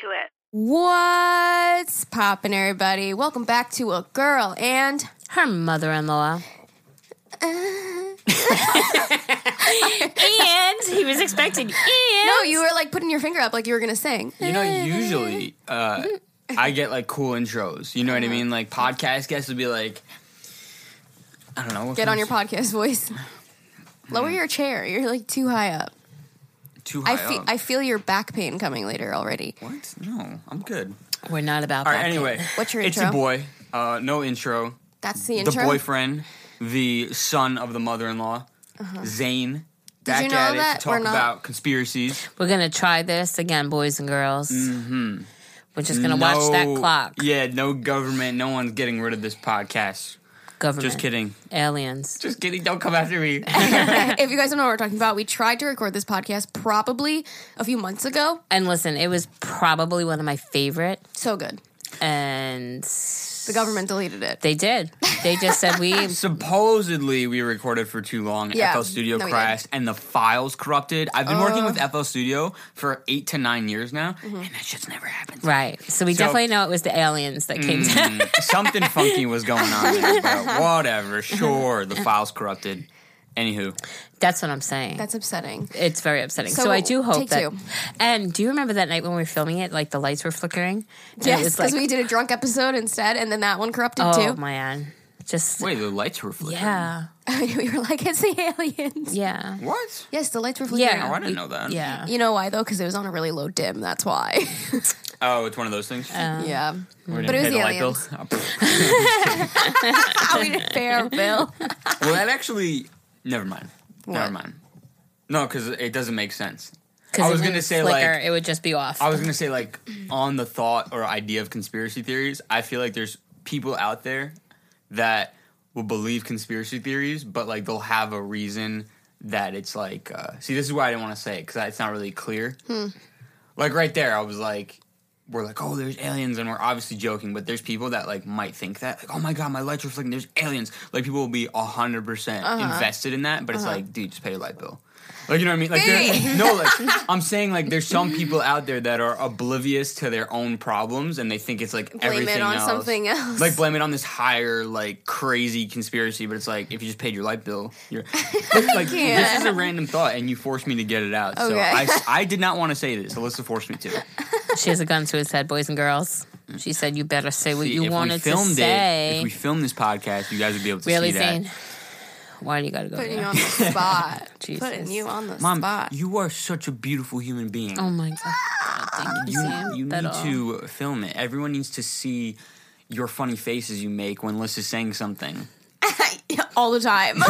into it. What's poppin', everybody? Welcome back to A Girl and Her mother in law. and he was expecting and No, you were like putting your finger up like you were gonna sing. You know, usually uh, I get like cool intros. You know what I mean? Like podcast guests would be like, I don't know. what Get on your comes- podcast voice. Lower your chair. You're like too high up. Too high I feel up. I feel your back pain coming later already. what? No, I'm good. we're not about All that. right. Anyway, What's your intro? It's intro? your boy. Uh, no intro. That's the The boyfriend, the son of the mother-in-law, Zane. Back Uh-huh. you know at it that to talk we're not- about conspiracies. We're gonna try this again, boys and girls. Mm-hmm. We're just gonna watch that No- clock. Yeah, no government. No one's getting rid of this podcast. Government. Just kidding. Aliens. Just kidding. Don't come after me. if you guys don't know what we're talking about, we tried to record this podcast probably a few months ago. And listen, it was probably one of my favorite. So good. And The government deleted it. they did. They just said we Supposedly, we recorded for too long. Yeah. FL Studio No, we crashed, and the files corrupted. I've been working with FL Studio for eight to nine years now, Mm-hmm. and that shit's never happened. right. So we So- definitely know it was the aliens that came down. Mm, Something funky was going on there, but whatever. Sure, the files corrupted. Anywho, That's what I'm saying. That's upsetting. It's very upsetting. So, So, I do hope take that. two. And do you remember that night when we were filming it? Like the lights were flickering. And it Yes, was because like, we did a drunk episode instead, and then that one corrupted too. oh too. man, just wait, the lights were flickering. yeah, we were like, it's the aliens. yeah, What? Yes, the lights were flickering. yeah. Oh, I didn't we- know that. Yeah, You know why though? Because it was on a really low dim. That's why. Oh, it's one of those things. Uh, yeah, We but it was didn't pay the light bill? aliens. Oh, we didn't pay our bill. well, that actually. Never mind. What? Never mind. No, because it doesn't make sense. I was gonna say flicker, like it would just be off. I was gonna say like on the thought or idea of conspiracy theories. I feel like there's people out there that will believe conspiracy theories, but like they'll have a reason that it's like. Uh, see, this is why I didn't want to say it because it's not really clear. Like right there, I was like. We're like, oh, there's aliens, and we're obviously joking, but there's people that like might think that, like, oh my god, my lights are flicking. There's aliens. Like people will be hundred percent uh-huh. invested in that, but it's uh-huh. like, dude, just pay your light bill. Like you know what I mean? Like there- no, like I'm saying, like there's some people out there that are oblivious to their own problems, and they think it's like Blame everything it on else. something else. Like blame it on this higher, like crazy conspiracy. But it's like if you just paid your light bill, you're like this is a random thought, and you forced me to get it out. So Okay. I, I did not want to say this. Alyssa forced me to. She has a gun to his head, boys and girls. She said, "You better say what See, you if we wanted to say." it, if we filmed this podcast, you guys would be able to really, see that. Why do you got to go Putting you on the spot. Jesus. Putting you on the Mom, spot. you are such a beautiful human being. Oh my god! Thank you, you Zane. you need all. to film it. Everyone needs to see your funny faces you make when Liz is saying something. all the time.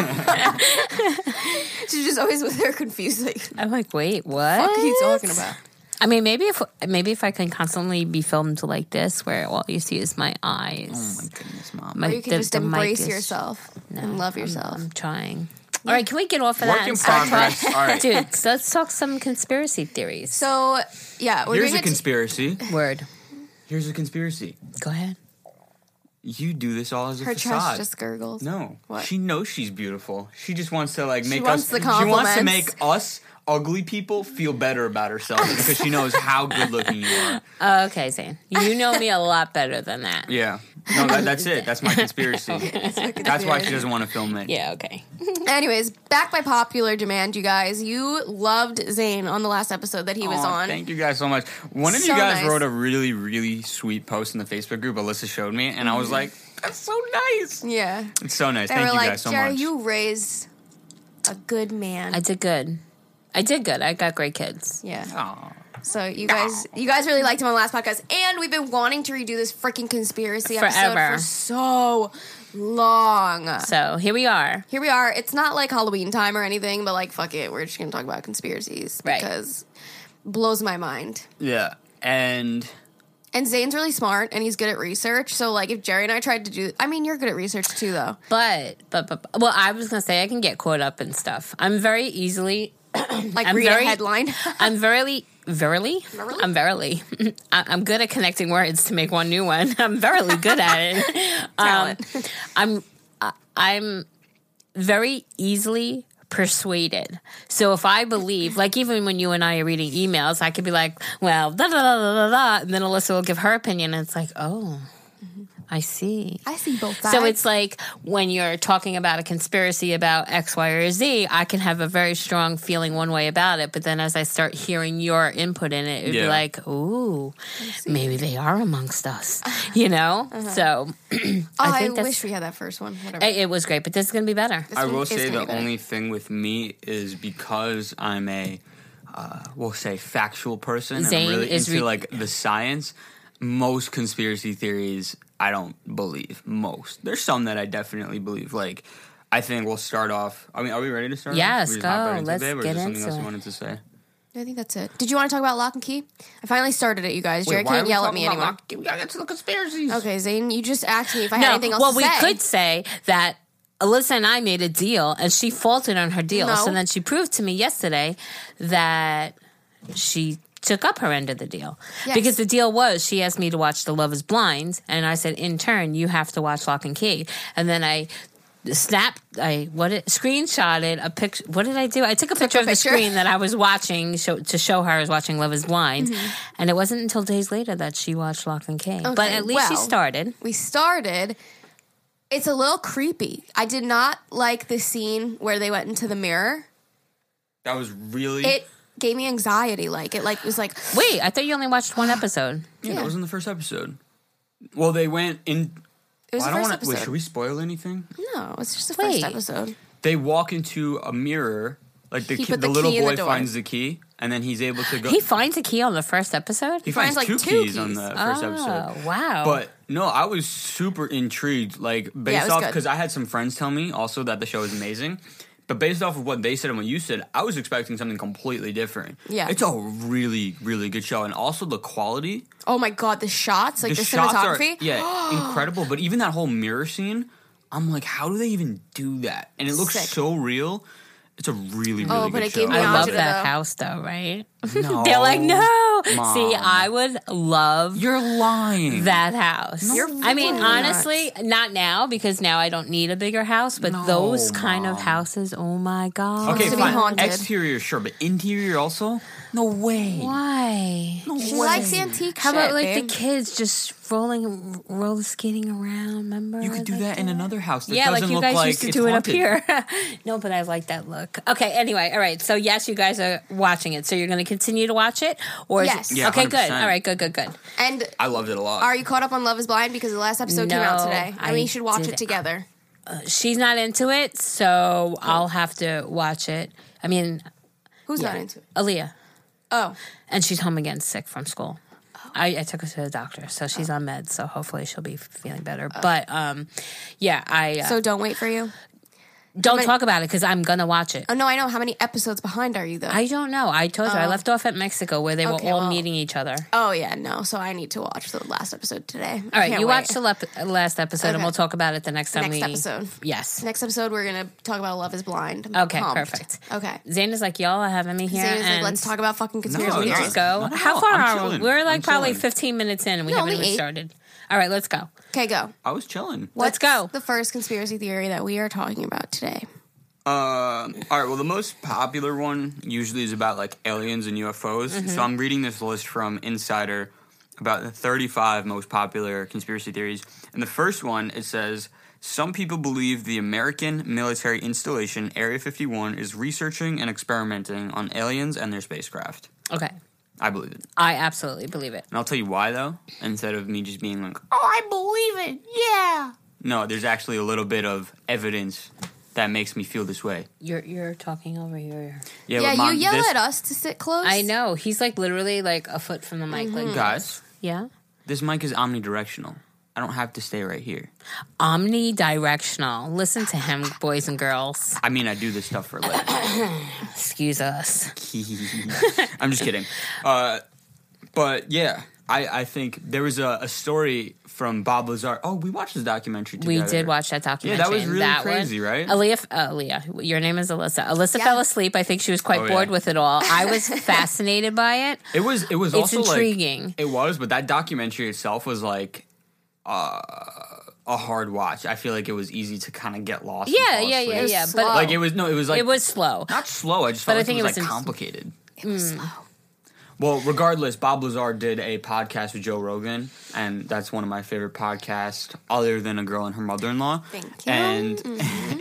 She's just always with her confused. Like, I'm like, wait, what? are you talking about? I mean, maybe if maybe if I can constantly be filmed like this, where all you see is my eyes. Oh my goodness, mom. My- Or you can the- just the embrace is- yourself and love yourself. I'm trying. All right, can we get off of Work that in and start progress. talking? All right. Dude, so let's talk some conspiracy theories. so, yeah, we're Here's doing a it. conspiracy. Word. Here's a conspiracy. Go ahead. You do this all as a her facade. chest just gurgles. no, What? she knows she's beautiful. She just wants to like make wants us. the she wants to make us ugly people feel better about herself because she knows how good looking you are. Oh, okay, Zane. You know me a lot better than that. Yeah, no, that, that's it. That's my conspiracy. That's why she doesn't want to film it. Yeah, okay. Anyways, back by popular demand, you guys. You loved Zane on the last episode that he was on. Thank you guys so much. One of So you guys nice. wrote a really, really sweet post in the Facebook group. Alyssa showed me, and I was mm-hmm. like, "That's so nice." Yeah. It's so nice. They Thank were you like, guys so much. Geri, much. you raised a good man. I did good. I did good. I got great kids. yeah. Aw. So you guys, you guys really liked him on the last podcast, and we've been wanting to redo this freaking conspiracy episode Forever. for so long. So here we are. Here we are. It's not like Halloween time or anything, but like fuck it, we're just gonna talk about conspiracies Right. because blows my mind. Yeah, and And Zane's really smart and he's good at research. So like if Geri and I tried to do, I mean, you're good at research too, though. But, but, but, well, I was going to say I can get caught up in stuff. I'm very easily, Like I'm read very- a headline. I'm verily, verily, Verily? I'm verily, I- I'm good at connecting words to make one new one. I'm verily good at it. Um. I'm, I- I'm very easily persuaded. So if I believe, like even when you and I are reading emails, I could be like, well, da da da da da, da and then Alyssa will give her opinion, and it's like, oh, I see. I see both sides. So it's like when you're talking about a conspiracy about X, Y, or Z, I can have a very strong feeling one way about it. But then as I start hearing your input in it, it'd be like, ooh, maybe they are amongst us, you know? So oh, I I, think that's- wish we had that first one. Whatever. it, it was great, but this is going to be better. This I will say the be only thing with me is because I'm a, uh, we'll say factual person. and Zane I'm really is into re- like the science. Most conspiracy theories, I don't believe. Most there's some that I definitely believe. Like, I think we'll start off. I mean, are we ready to start? off? Yes, We go. right Let's it, babe, or is get there something into else it. you wanted to say? I think that's it. Did you want to talk about Locke and Key? I finally started it, you guys. Jared can't yell at me anymore. lock- We gotta get to the conspiracies. Okay, Zane, you just asked me if I had anything else well, to we say. could say that Alyssa and I made a deal, and she faulted on her deal. No. So then she proved to me yesterday that she took up her end of the deal Yes. because the deal was she asked me to watch The Love Is Blind, and I said in turn you have to watch Locke and Key, and then I. Snapped, I what it screenshotted a picture. What did I do? I took a picture a of the screen that I was watching show, to show her I was watching Love Is Blind, Mm-hmm. and it wasn't until days later that she watched Locke and Key. but at least she started. we started. It's a little creepy. I did not like the scene where they went into the mirror. That was really. It gave me anxiety. Like it, like was like Wait, I thought you only watched one episode. yeah, yeah. that was in the first episode. Well, they went in. it was Well, I the don't first want to. Wait, episode. should we spoil anything? No, it's just the Wait. first episode. they walk into a mirror. Like the, He ki- put the, the little key in the boy finds the key, and then he's able to go. He finds a key on the first episode. he finds, finds, like, two, two keys, on the first oh, episode. wow! But no, I was super intrigued. Like Yeah, it based was off because I had some friends tell me also that the show is amazing. But based off of what they said and what you said, I was expecting something completely different. Yeah. it's a really, really good show, and also the quality. Oh my god, the shots, like the, shots are cinematography. yeah incredible. But even that whole mirror scene, I'm like, how do they even do that? And it looks Sick. so real. It's a really, oh, really Oh, good but it show. gave me I love that the- house, though. Right? No. They're like, no. See, I would love You're lying. that house. You're I mean, fucking honestly, not now because now I don't need a bigger house. But No, those kind of houses, oh my god! okay, to be fine. haunted. Exterior, sure, but interior also. No way. Why? No She way. likes antique How shit. about like babe. the kids just rolling, roller skating around? Remember? You could do like that in another house. That yeah, like you guys like used to do it haunted. up here. no, but I like that look. Okay, anyway, all right. So yes, you guys are watching it. So you're going to continue to watch it, or is Yes. it- Yeah, okay, good. 100%. All right, good, good, good. And I loved it a lot. are you caught up on Love Is Blind because the last episode came out No, today? And I we should watch it together. Uh, she's not into it, so I'll have to watch it. I mean, Who's yeah. not into it? Aaliyah, Oh, and she's home again, sick from school. I, I took her to the doctor, so she's on meds. So hopefully she'll be feeling better. But um, yeah, I uh, so don't wait for you. Don't many- talk about it because I'm gonna watch it. Oh no, I know. How many episodes behind are you though? I don't know. I told you I oh. left off at Mexico where they were all well- meeting each other. oh yeah, no. So I need to watch the last episode today. All right, you watch the lep- uh, last episode, and we'll talk about it the next time Next we. episode. Yes. Next episode, we're gonna talk about Love Is Blind. I'm Okay, pumped. perfect. Okay. Zane is like, y'all are having me here, Zane is like, let's talk about fucking conspiracy No, we theories. just go. No, no, How far I'm are we? chilling. We're like I'm probably chilling. 15 minutes in, and we No, haven't even eight. started. All right, let's go. Okay, go. I was chilling. Let's What's go. The first conspiracy theory that we are talking about today. Uh, all right. Well, the most popular one usually is about like aliens and UFOs. Mm-hmm. So I'm reading this list from Insider about the 35 most popular conspiracy theories. And the first one it says some people believe the American military installation Area 51 is researching and experimenting on aliens and their spacecraft. Okay, I believe it. I absolutely believe it. And I'll tell you why though. Instead of me just being like, "Oh, I believe it." Yeah. No, there's actually a little bit of evidence that makes me feel this way. You're you're talking over here. Yeah, Yeah, but Mom, you yell this- at us to sit close. I know he's like literally like a foot from the mic. Mm-hmm. Like guys. yeah, This mic is omnidirectional. I don't have to stay right here. omnidirectional. Listen to him, boys and girls. I mean, I do this stuff for a living. Excuse us. I'm just kidding. Uh, but yeah, I, I think there was a, a story from Bob Lazar. Oh, we watched this documentary We did watch that documentary. that was really that crazy, one- right? Aaliyah, uh, Aaliyah, your name is Alyssa. Alyssa Yeah. fell asleep. I think she was quite Oh, bored yeah. with it all. I was fascinated by it. It was. It was It's also intriguing. Like, it was, but that documentary itself was like uh, a hard watch. I feel like it was easy to kind of get lost. and Yeah, yeah, yeah, yeah. But Like it was no, it was like it was slow. not slow. I just But felt I think it it was was like complicated. It was slow. Well, regardless, Bob Lazar did a podcast with Joe Rogan, and that's one of my favorite podcasts, other than A Girl and Her Mother in Law. Thank you. And Mm-hmm.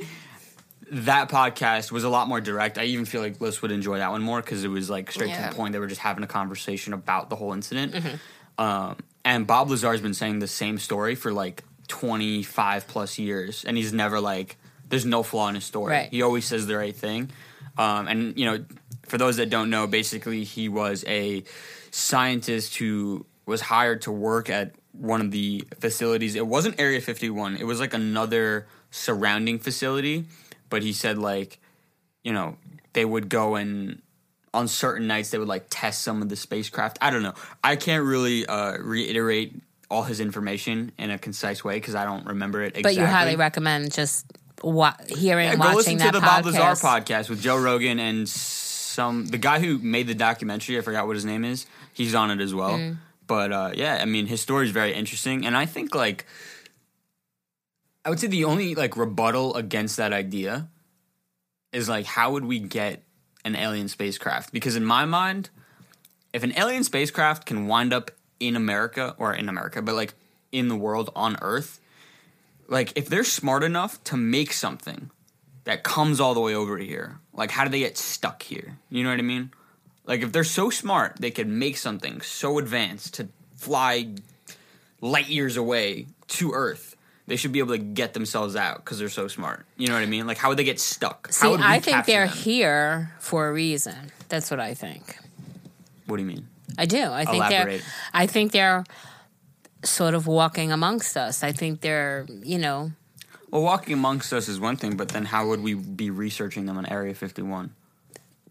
that podcast was a lot more direct. I even feel like Liz would enjoy that one more because it was like straight to the point. They were just having a conversation about the whole incident. Mm-hmm. Um, and Bob Lazar's been saying the same story for like 25 plus years, and he's never like, there's no flaw in his story. Right. He always says the right thing. Um, and, you know, for those that don't know, basically he was a scientist who was hired to work at one of the facilities. It wasn't Area 51, it was like another surrounding facility. But he said, like, you know, they would go and on certain nights they would like test some of the spacecraft. I don't know. I can't really uh, reiterate all his information in a concise way because I don't remember it exactly. But you highly recommend just wa- hearing, Yeah, go watching listen that to the Bob Lazar podcast. podcast with Joe Rogan and some the guy who made the documentary. I forgot what his name is. He's on it as well. Mm. But uh, yeah, I mean, his story is very interesting, and I think like I would say the only like rebuttal against that idea is like how would we get an alien spacecraft? Because in my mind, if an alien spacecraft can wind up in America or in America, but like in the world on Earth, like if they're smart enough to make something that comes all the way over here, like how do they get stuck here? You know what I mean? Like if they're so smart, they could make something so advanced to fly light years away to Earth. They should be able to get themselves out because they're so smart. You know what I mean? Like how would they get stuck? See, I think they're them? here for a reason. That's what I think. What do you mean? I do. I think Elaborate. they're. I think they're sort of walking amongst us. I think they're, you know, Well, walking amongst us is one thing, but then how would we be researching them on Area 51?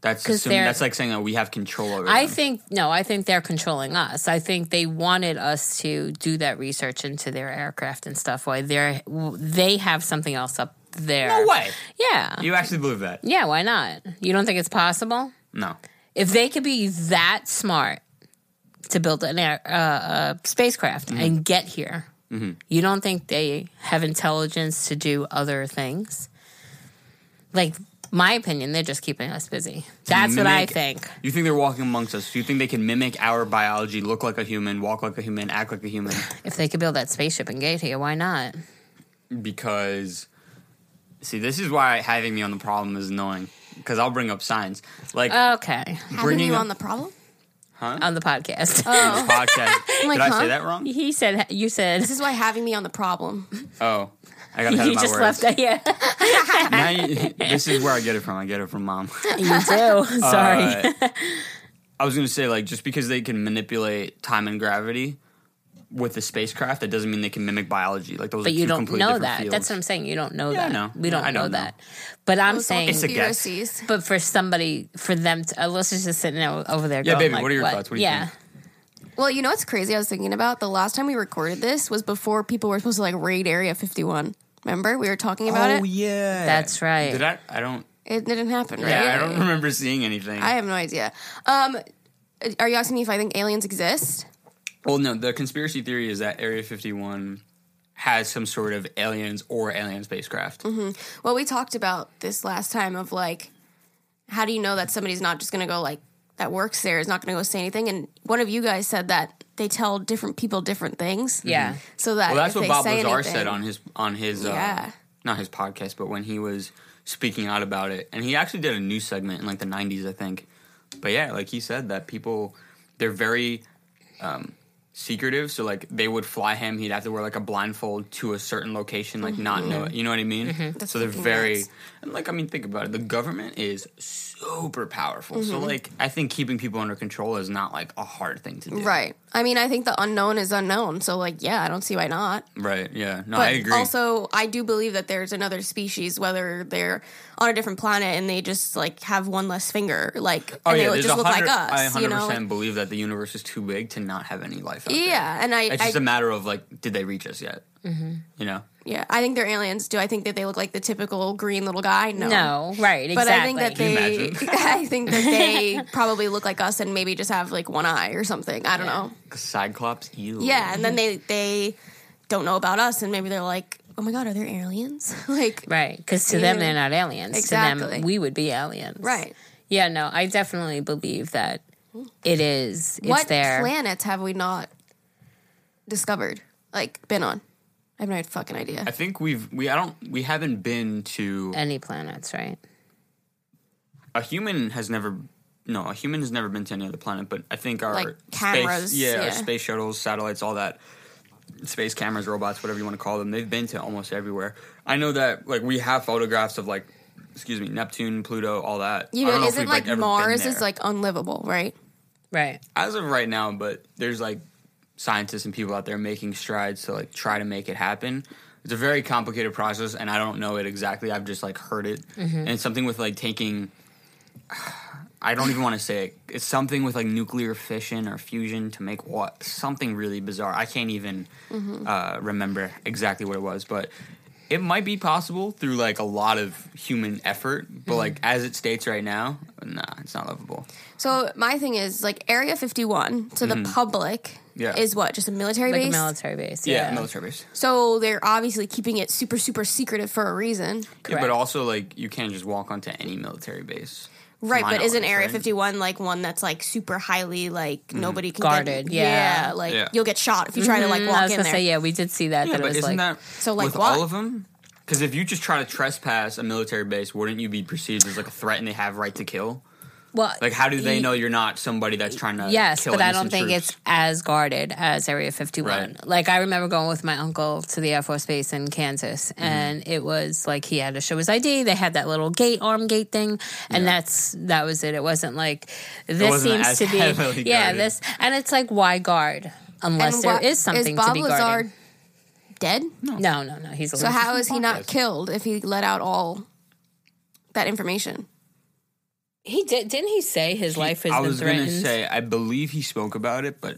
That's assuming, that's like saying that we have control over I them. think no, I think they're controlling us. I think they wanted us to do that research into their aircraft and stuff. Why they're they have something else up there? no way. Yeah, You actually believe that? yeah. Why not? You don't think it's possible? No. If they could be that smart to build an air, uh, uh, spacecraft Mm-hmm. and get here, you don't think they have intelligence to do other things? Like my opinion, they're just keeping us busy. That's what I think. You think they're walking amongst us? Do you think they can mimic our biology, look like a human, walk like a human, act like a human? If they could build that spaceship and get here, why not? because see, this is why having me on the problem is annoying. Because I'll bring up signs like Okay, Having bringing you up- on the problem? Huh? On the podcast. Oh. podcast. like, Did I huh? say that wrong? he said, "You said." This is why having me on the problem. Oh, I got ahead You of my just words. left that. Yeah, Now you- this is where I get it from. I get it from mom. you do. Sorry. Uh, I was going to say, like, just because they can manipulate time and gravity with the spacecraft, that doesn't mean they can mimic biology. Like those, but are you two don't completely know different that. Fields. That's what I'm saying. You don't know Yeah, that. No, We don't, I know, don't know. that. But I'm Those saying, It's a guess. but for somebody, for them to, uh, let's just sitting over there. Yeah, going baby, like, what are your thoughts? What do you yeah. think? Well, you know what's crazy? I was thinking about the last time we recorded this was before people were supposed to like raid Area 51. Remember? We were talking about it. oh yeah, That's right. Did I? I don't. It didn't happen, right? Yeah, I don't remember seeing anything. I have no idea. Um, are you asking me if I think aliens exist? well, no. The conspiracy theory is that Area 51 has some sort of aliens or alien spacecraft. Mm-hmm. Well, we talked about this last time of like, how do you know that somebody's not just going to go like that works there is not going to go say anything? And one of you guys said that they tell different people different things. Yeah. So that Well, that's if what they Bob say Lazar anything- said on his on his Yeah. uh, not his podcast, but when he was speaking out about it, and he actually did a news segment in like the '90s, I think. But yeah, like he said that people they're very um, secretive. So like they would fly him, he'd have to wear like a blindfold to a certain location, like not know it. You know what I mean? That's So they're very nuts. And like I mean, think about it. The government is super powerful. So Mm-hmm. like I think keeping people under control is not like a hard thing to do. Right. I mean, I think the unknown is unknown. So, like, yeah, I don't see why not. Right. Yeah. No, But I agree. also, I do believe that there's another species, whether they're on a different planet and they just like have one less finger, like, Oh and yeah, they just look like us. I 100 you know, percent believe that the universe is too big to not have any life out there. yeah, and I, It's I just a matter of like, did they reach us yet? Mm-hmm. You know, yeah, I think they're aliens. Do I think that they look like the typical green little guy? No, No, right. Exactly. But I think that they. I think that they probably look like us and maybe just have like one eye or something. I don't know. Cyclops. You. Yeah, and then they they don't know about us, and maybe they're like, "Oh my god, are there aliens?" like, Right, because to them Yeah. they're not aliens. To them, we would be aliens. right? Yeah, no, I definitely believe that it is. It's what there. planets have we not discovered? Like, been on? I have no fucking idea. I think we've we I don't we haven't been to Any planets, right? a human has never no a human has never been to any other planet but i think our Like cameras, space, yeah, our yeah. space shuttles satellites all that space cameras robots whatever you want to call them they've been to almost everywhere i know that like we have photographs of like excuse me neptune pluto all that you I don't know, if isn't we've, like, ever been Mars is there. like unlivable, right? Right. as of right now but there's like scientists and people out there making strides to like try to make it happen it's a very complicated process and i don't know it exactly i've just like heard it Mm-hmm. and it's something with like taking i don't even want to say it it's something with like nuclear fission or fusion to make what something really bizarre i can't even Mm-hmm. uh, remember exactly what it was but it might be possible through like a lot of human effort but Mm-hmm. like as it states right now nah it's not livable So my thing is like Area 51 to the public Mm-hmm. Yeah. is what just a military Like base. a military base. yeah, Yeah. military base so they're obviously keeping it super super secretive for a reason, Yeah, but also like you can't just walk onto any military base. right? my But isn't knowledge, Area right? 51 like one that's like super highly like nobody can Guarded, Get, yeah. like Yeah. you'll get shot if you try to like Mm, walk I was in there. say, yeah, we did see that. Yeah, that it but was isn't like, that So, like, with what? all of them? Because if you just try to trespass a military base, wouldn't you be perceived as like a threat and they have right to kill? Well, Like, how do they know you're not somebody that's trying to? Yes, kill but I don't think troops? it's as guarded as Area 51. Right. Like I remember going with my uncle to the Air Force Base in Kansas Mm-hmm. and it was like he had to show his ID. They had that little gate arm gate thing and Yeah. that's that was it. It wasn't like this wasn't seems as to be heavily Yeah, guarded. this and it's like why guard unless And there what- is something is Bob to be guarded. Lazar dead? No, no, no, he's So how is he not killed if he let out all that information? He did didn't he say his life has I been was gonna say I believe he spoke about it, but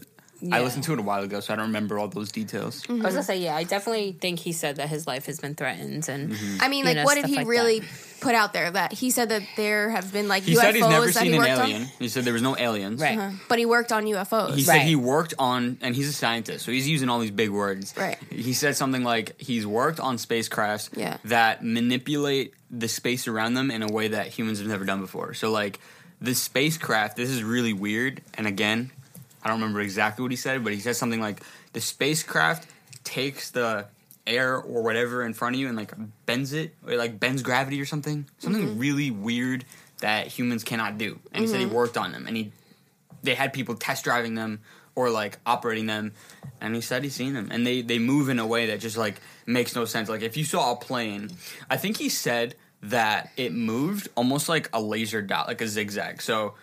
I listened to it a while ago, so I don't remember all those details. I was gonna say, yeah, I definitely think he said that his life has been threatened, and Mm-hmm. I mean, like, know, what did he like really that. put out there? That he said that there have been like He UFOs said he's never that seen he an worked alien. on, He said there was no aliens. right? Uh-huh. but he worked on UFOs. He said he worked on, and he's a scientist, so he's using all these big words. Right. He said something like he's worked on spacecrafts Yeah. that manipulate the space around them in a way that humans have never done before. So, like, the spacecraft, this is really weird. And again, I don't remember exactly what he said, but he said something like the spacecraft takes the air or whatever in front of you and like bends it, or like bends gravity or something. Something Mm-hmm. really weird that humans cannot do. And he said he worked on them, and he they had people test driving them or like operating them and he said he's seen them and they they move in a way that just like makes no sense like if you saw a plane i think he said that it moved almost like a laser dot like a zigzag so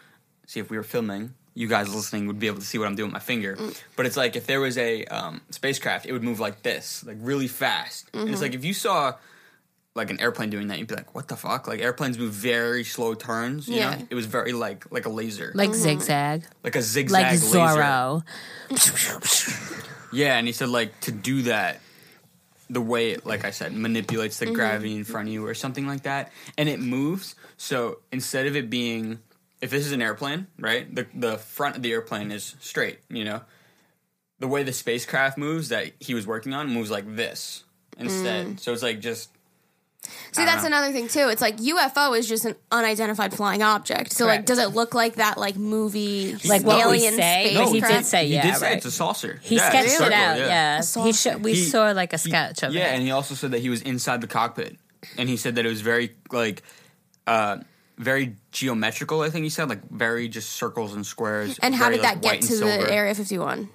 see if we were filming you guys listening would be able to see what i'm doing with my finger mm. but it's like if there was a um, spacecraft it would move like this like really fast and it's mm-hmm. like if you saw like an airplane doing that, you'd be like, "What the fuck?" Like airplanes move very slow turns. You Yeah. know, it was very like like a laser, Like mm-hmm. zigzag, like a zigzag like laser. Zorro. Yeah, and he said like to do that, the way it, like I said, manipulates the mm-hmm. gravity in front of you or something like that, and it moves. So instead of it being, if this is an airplane, right, the the front of the airplane is straight. You know, the way the spacecraft moves that he was working on moves like this instead. So it's like just See, that's know. another thing too. It's like UFO is just an unidentified flying object. So, like, does it look like that, like movie, Like what we alien say? spacecraft? No, he did say- he yeah, did say right. it's a saucer. He Yeah, sketched circle, it out. Yeah, A he sho- we He- saw like a He- sketch of yeah, it. Yeah, and he also said that he was inside the cockpit, and he said that it was very like, uh, very geometrical. I think he said like very just circles and squares. And how very, did that white get to the Area 51?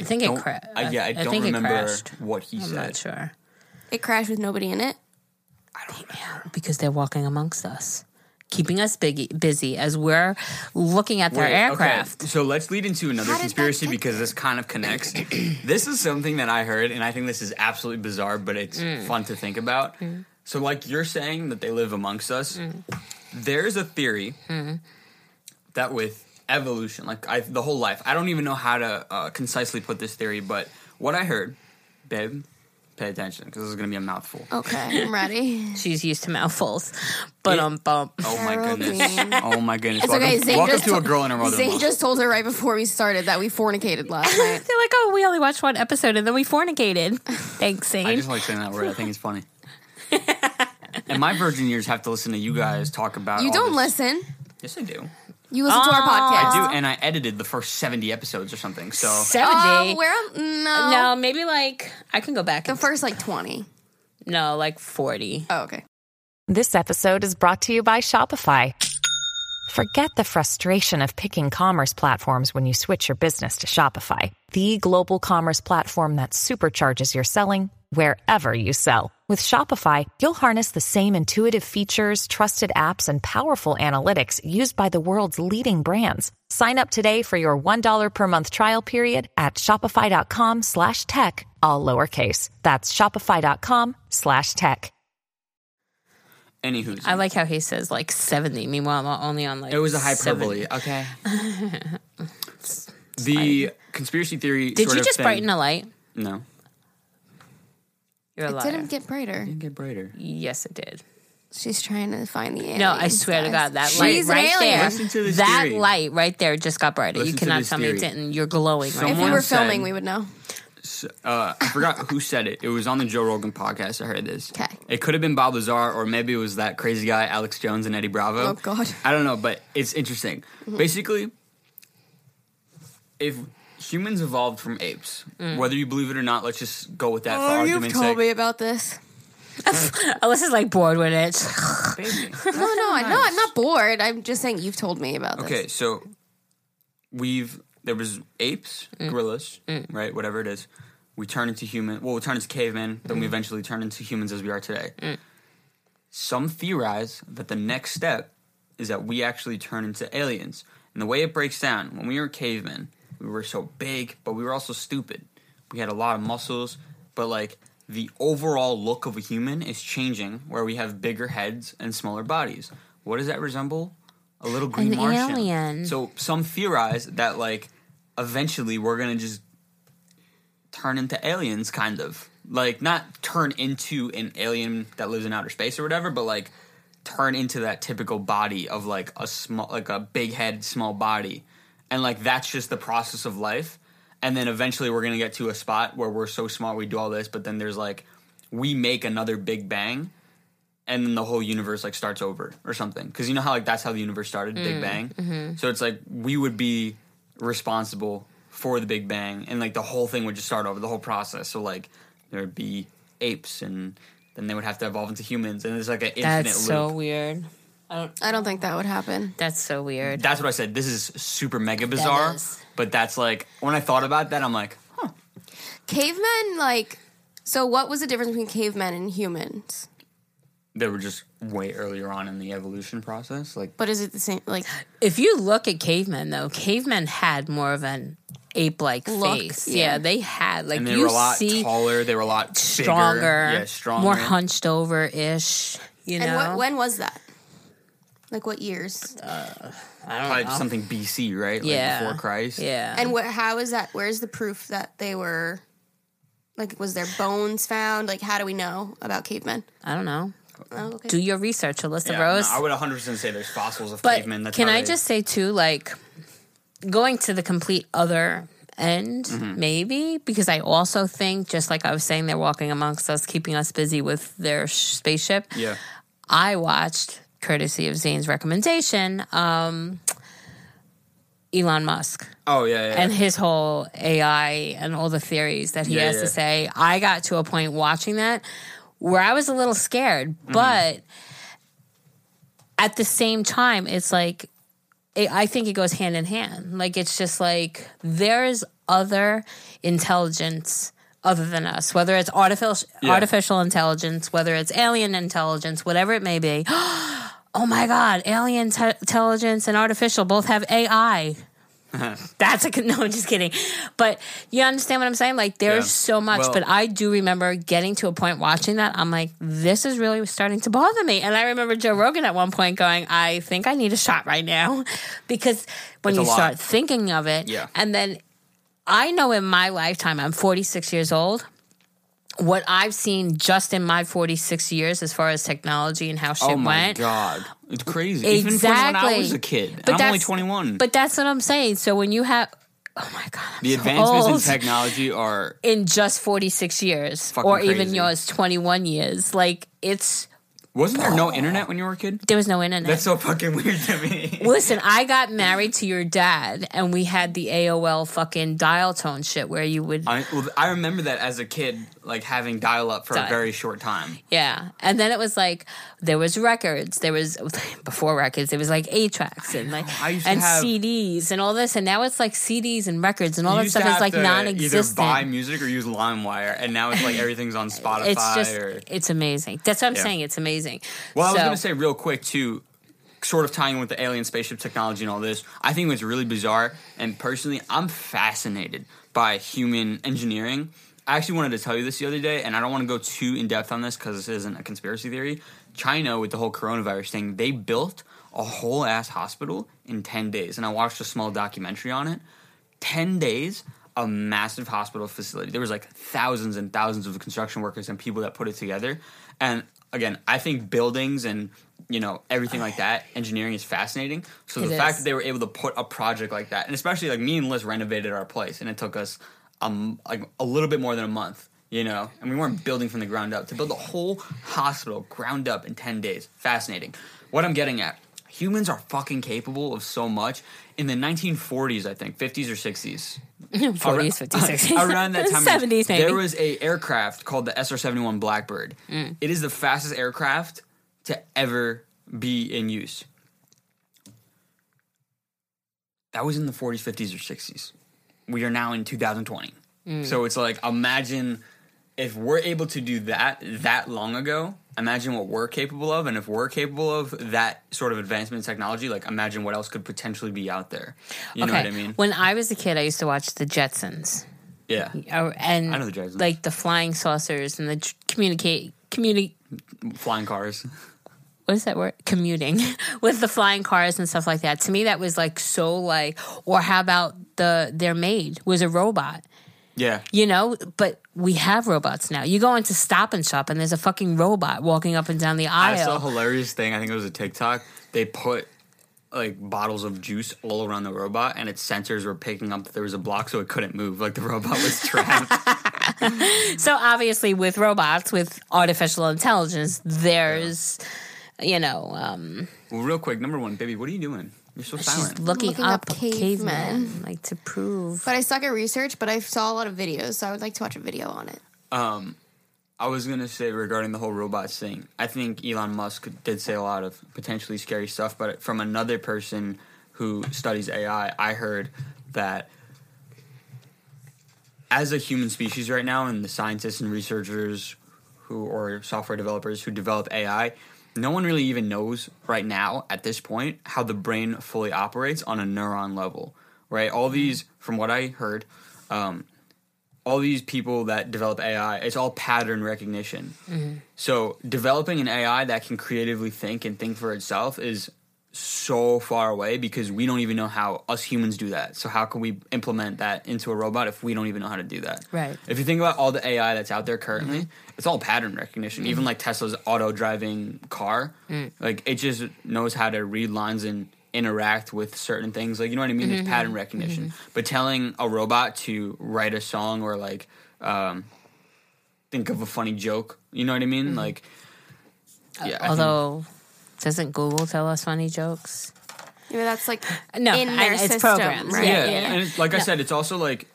I think it crashed. yeah, I don't think remember it crashed. what he I'm said. not sure It crashed with nobody in it. I don't remember. because they're walking amongst us, keeping us big, busy as we're looking at their Wait, aircraft. Okay. So let's lead into another How conspiracy because this kind of connects. this is something that I heard, and I think this is absolutely bizarre, but it's Mm. fun to think about. So, like you're saying that they live amongst us, Mm. there's a theory that with evolution, like I, the whole life, I don't even know how to uh, concisely put this theory, but what I heard, babe, pay attention because this is gonna be a mouthful. Okay, I'm ready. She's used to mouthfuls. But It- um bump. Oh my goodness! Oh my goodness! It's welcome okay. Zane welcome just to a told- girl and her mother. Zane just told her right before we started that we fornicated last night. They're like, oh, we only watched one episode and then we fornicated. Thanks, Zane. I just like saying that word. I think it's funny. And my virgin years have to listen to you guys talk about. You all don't this- listen. Yes, I do. You listen to our Oh. podcast. I do, and I edited the first seventy episodes or something. So 70. Oh, where? No, no, maybe like, I can go back. The and- first like twenty. no, like 40. Oh, okay. This episode is brought to you by Shopify. Forget the frustration of picking commerce platforms when you switch your business to Shopify, the global commerce platform that supercharges your selling wherever you sell. With Shopify, you'll harness the same intuitive features, trusted apps, and powerful analytics used by the world's leading brands. Sign up today for your $1 per month trial period at shopify.com slash tech, all lowercase. That's shopify.com slash tech. anywho, I like how he says like 70. Meanwhile, I'm only on like. it was a 70. hyperbole. Okay. the conspiracy theory. Did sort you of just thing- brighten a light? No, You're a It liar. didn't get brighter. It didn't get brighter. yes, it did. She's trying to find the aliens. No, I swear to. God, that She's light an right alien. there, Listen to this that theory. light right there just got brighter. Listen you cannot this tell me it didn't. You're glowing right If we Someone were said- filming, we would know. Uh, I forgot who said it. It was on the Joe Rogan podcast. I heard this. 'Kay. It could have been Bob Lazar, or maybe it was that crazy guy Alex Jones and Eddie Bravo. Oh, God. Mm-hmm. I don't know, but it's interesting. Basically, if humans evolved from apes, mm. whether you believe it or not, let's just go with that oh, for Mm. Oh, you've argument's told sake. me about this. Alyssa's like bored with it. Baby. No, no, I no, I'm not bored. I'm just saying you've told me about this. Okay, so we've there was apes, mm. gorillas, mm. right? Whatever it is. We turn into human. Well, we turn into cavemen. Then we eventually turn into humans as we are today. Some theorize that the next step is that we actually turn into aliens. And the way it breaks down, when we were cavemen, we were so big, but we were also stupid. We had a lot of muscles, but like the overall look of a human is changing, where we have bigger heads and smaller bodies. What does that resemble? A little green An Martian. alien. So some theorize that like eventually we're gonna just turn into aliens, kind of like not turn into an alien that lives in outer space or whatever, but like turn into that typical body of like a small, like a big head, small body, and like that's just the process of life. And then eventually we're gonna get to a spot where we're so smart we do all this, but then there's like we make another big bang and then the whole universe like starts over or something. Because you know how like that's how the universe started big mm, bang? Mm-hmm. so it's like we would be responsible for the big bang and like the whole thing would just start over the whole process. So like there would be apes and then they would have to evolve into humans and it's like an infinite That's loop. so weird. I don't think that would happen. That's so weird. that's what i said this is super mega bizarre is. but that's like when i thought about that i'm like huh Cavemen, like, so what was the difference between cavemen and humans? they were just way earlier on in the evolution process like But is it the same? Like, If you look at cavemen, though, cavemen had more of an ape-like Look, face. yeah. Yeah. they had like and they you were a lot see taller they were a lot bigger. stronger, yeah stronger more hunched over ish. You know, and what, when was that? Like, what years? I don't Probably know. something BC, right? yeah, Like before Christ. Yeah, And wh- how is that? Where's the proof that they were? Like, was there bones found? Like, how do we know about cavemen? I don't know. Oh, okay. Do your research, Alyssa Yeah, Rose. no, I would 100% say there's fossils of But cavemen. That's can I they- just say too, like going to the complete other end, Mm-hmm. maybe because I also think, just like I was saying, they're walking amongst us, keeping us busy with their sh- spaceship. Yeah. I watched, courtesy of Zane's recommendation, um, Elon Musk Oh, yeah, yeah. and his whole AI and all the theories that he Yeah, has yeah. to say. I got to a point watching that where I was a little scared, Mm-hmm. but at the same time, it's like it, I think it goes hand in hand. Like it's just like there's other intelligence other than us, whether it's artificial artificial intelligence, whether it's alien intelligence, whatever it may be. oh my god, alien te- intelligence and artificial both have AI. That's a no. I'm just kidding, but you understand what I'm saying. Like there's Yeah. so much, Well- but I do remember getting to a point watching that. I'm like, this is really starting to bother me. And I remember Joe Rogan at one point going, I think I need a shot right now, because when you start thinking of it, Yeah. and then I know in my lifetime, I'm 46 years old. What I've seen just in my 46 years as far as technology and how shit went. oh my went. god, it's crazy. Even from when I Exactly. was a kid, But I'm only that's- 21. But that's what I'm saying. So when you have, oh my god, I'm the so advancements old. in technology are in just 46 years, or even yours 21 years, like it's Wasn't there no internet when you were a kid? there was no internet. That's so fucking weird to me. Listen, I got married to your dad, and we had the AOL fucking dial tone shit where you would, I, well, I remember that as a kid, like having dial up for a very short time. yeah. And then it was like there was records, there was before records, there was like eight tracks and like I used to and have- CDs and all this, and now it's like CDs and records and all that stuff is like non-existent. Either buy music or use LimeWire, and now it's like everything's on Spotify. it's just or, it's amazing. That's what I'm Yeah. saying. It's amazing. well, I was going to say real quick too, sort of tying in with the alien spaceship technology and all this. I think it's really bizarre, and personally, I'm fascinated by human engineering. I actually wanted to tell you this the other day, and I don't want to go too in depth on this because this isn't a conspiracy theory. China, with the whole coronavirus thing, they built a whole ass hospital in 10 days, and I watched a small documentary on it. 10 days a massive hospital facility there was like thousands and thousands of construction workers and people that put it together and again i think buildings and you know everything like that engineering is fascinating so It the fact that they were able to put a project like that and especially like me and liz renovated our place and it took us um like a little bit more than a month you know and we weren't building from the ground up to build a whole hospital ground up in 10 days fascinating what i'm getting at humans are fucking capable of so much in the 1940s i think 50s or 60s 40s, 50s, 60s, around that time 70s maybe. there was a aircraft called the SR-71 Blackbird. Mm. It is the fastest aircraft to ever be in use. That was in the 40s, 50s, or 60s. We are now in 2020. Mm. So it's like imagine if we're able to do that that long ago, imagine what we're capable of and if we're capable of that sort of advancement in technology, like imagine what else could potentially be out there. You know what I mean? When I was a kid, I used to watch the Jetsons. yeah. Oh, and I know the Jetsons. like the flying saucers and the communicate communi Flying cars. what is that word commuting with the flying cars and stuff like that to me that was like so like or how about the their maid was a robot Yeah. you know but we have robots now you go into stop and shop and there's a fucking robot walking up and down the aisle. I saw a hilarious thing. I think it was a TikTok. They put like bottles of juice all around the robot, and its sensors were picking up that there was a block, so it couldn't move. Like the robot was trapped. so obviously with robots with artificial intelligence there's you know um well, real quick, number one, baby, what are you doing? You're so she's looking, Looking up, up cavemen. cavemen. like to prove But I suck at research, but I saw a lot of videos, so I would like to watch a video on it. Um, I was gonna say regarding the whole robots thing. I think Elon Musk did say a lot of potentially scary stuff, but from another person who studies AI, I heard that as a human species right now, and the scientists and researchers who or software developers who develop AI, no one really even knows right now at this point how the brain fully operates on a neuron level. Right? All these, from what I heard, um, all these people that develop AI, it's all pattern recognition. So developing an AI that can creatively think and think for itself is so far away because we don't even know how us humans do that. So how can we implement that into a robot if we don't even know how to do that? Right. If you think about all the AI that's out there currently, mm-hmm. it's all pattern recognition. Even like Tesla's auto driving car, mm. like it just knows how to read lines and interact with certain things. Like you know what I mean? It's mm-hmm. pattern recognition. Mm-hmm. But telling a robot to write a song or like um, think of a funny joke, you know what I mean? Like yeah. I think- although doesn't google tell us funny jokes Maybe that's like No, in and their it's system, programs, right? yeah, yeah. and it, like I said, it's also like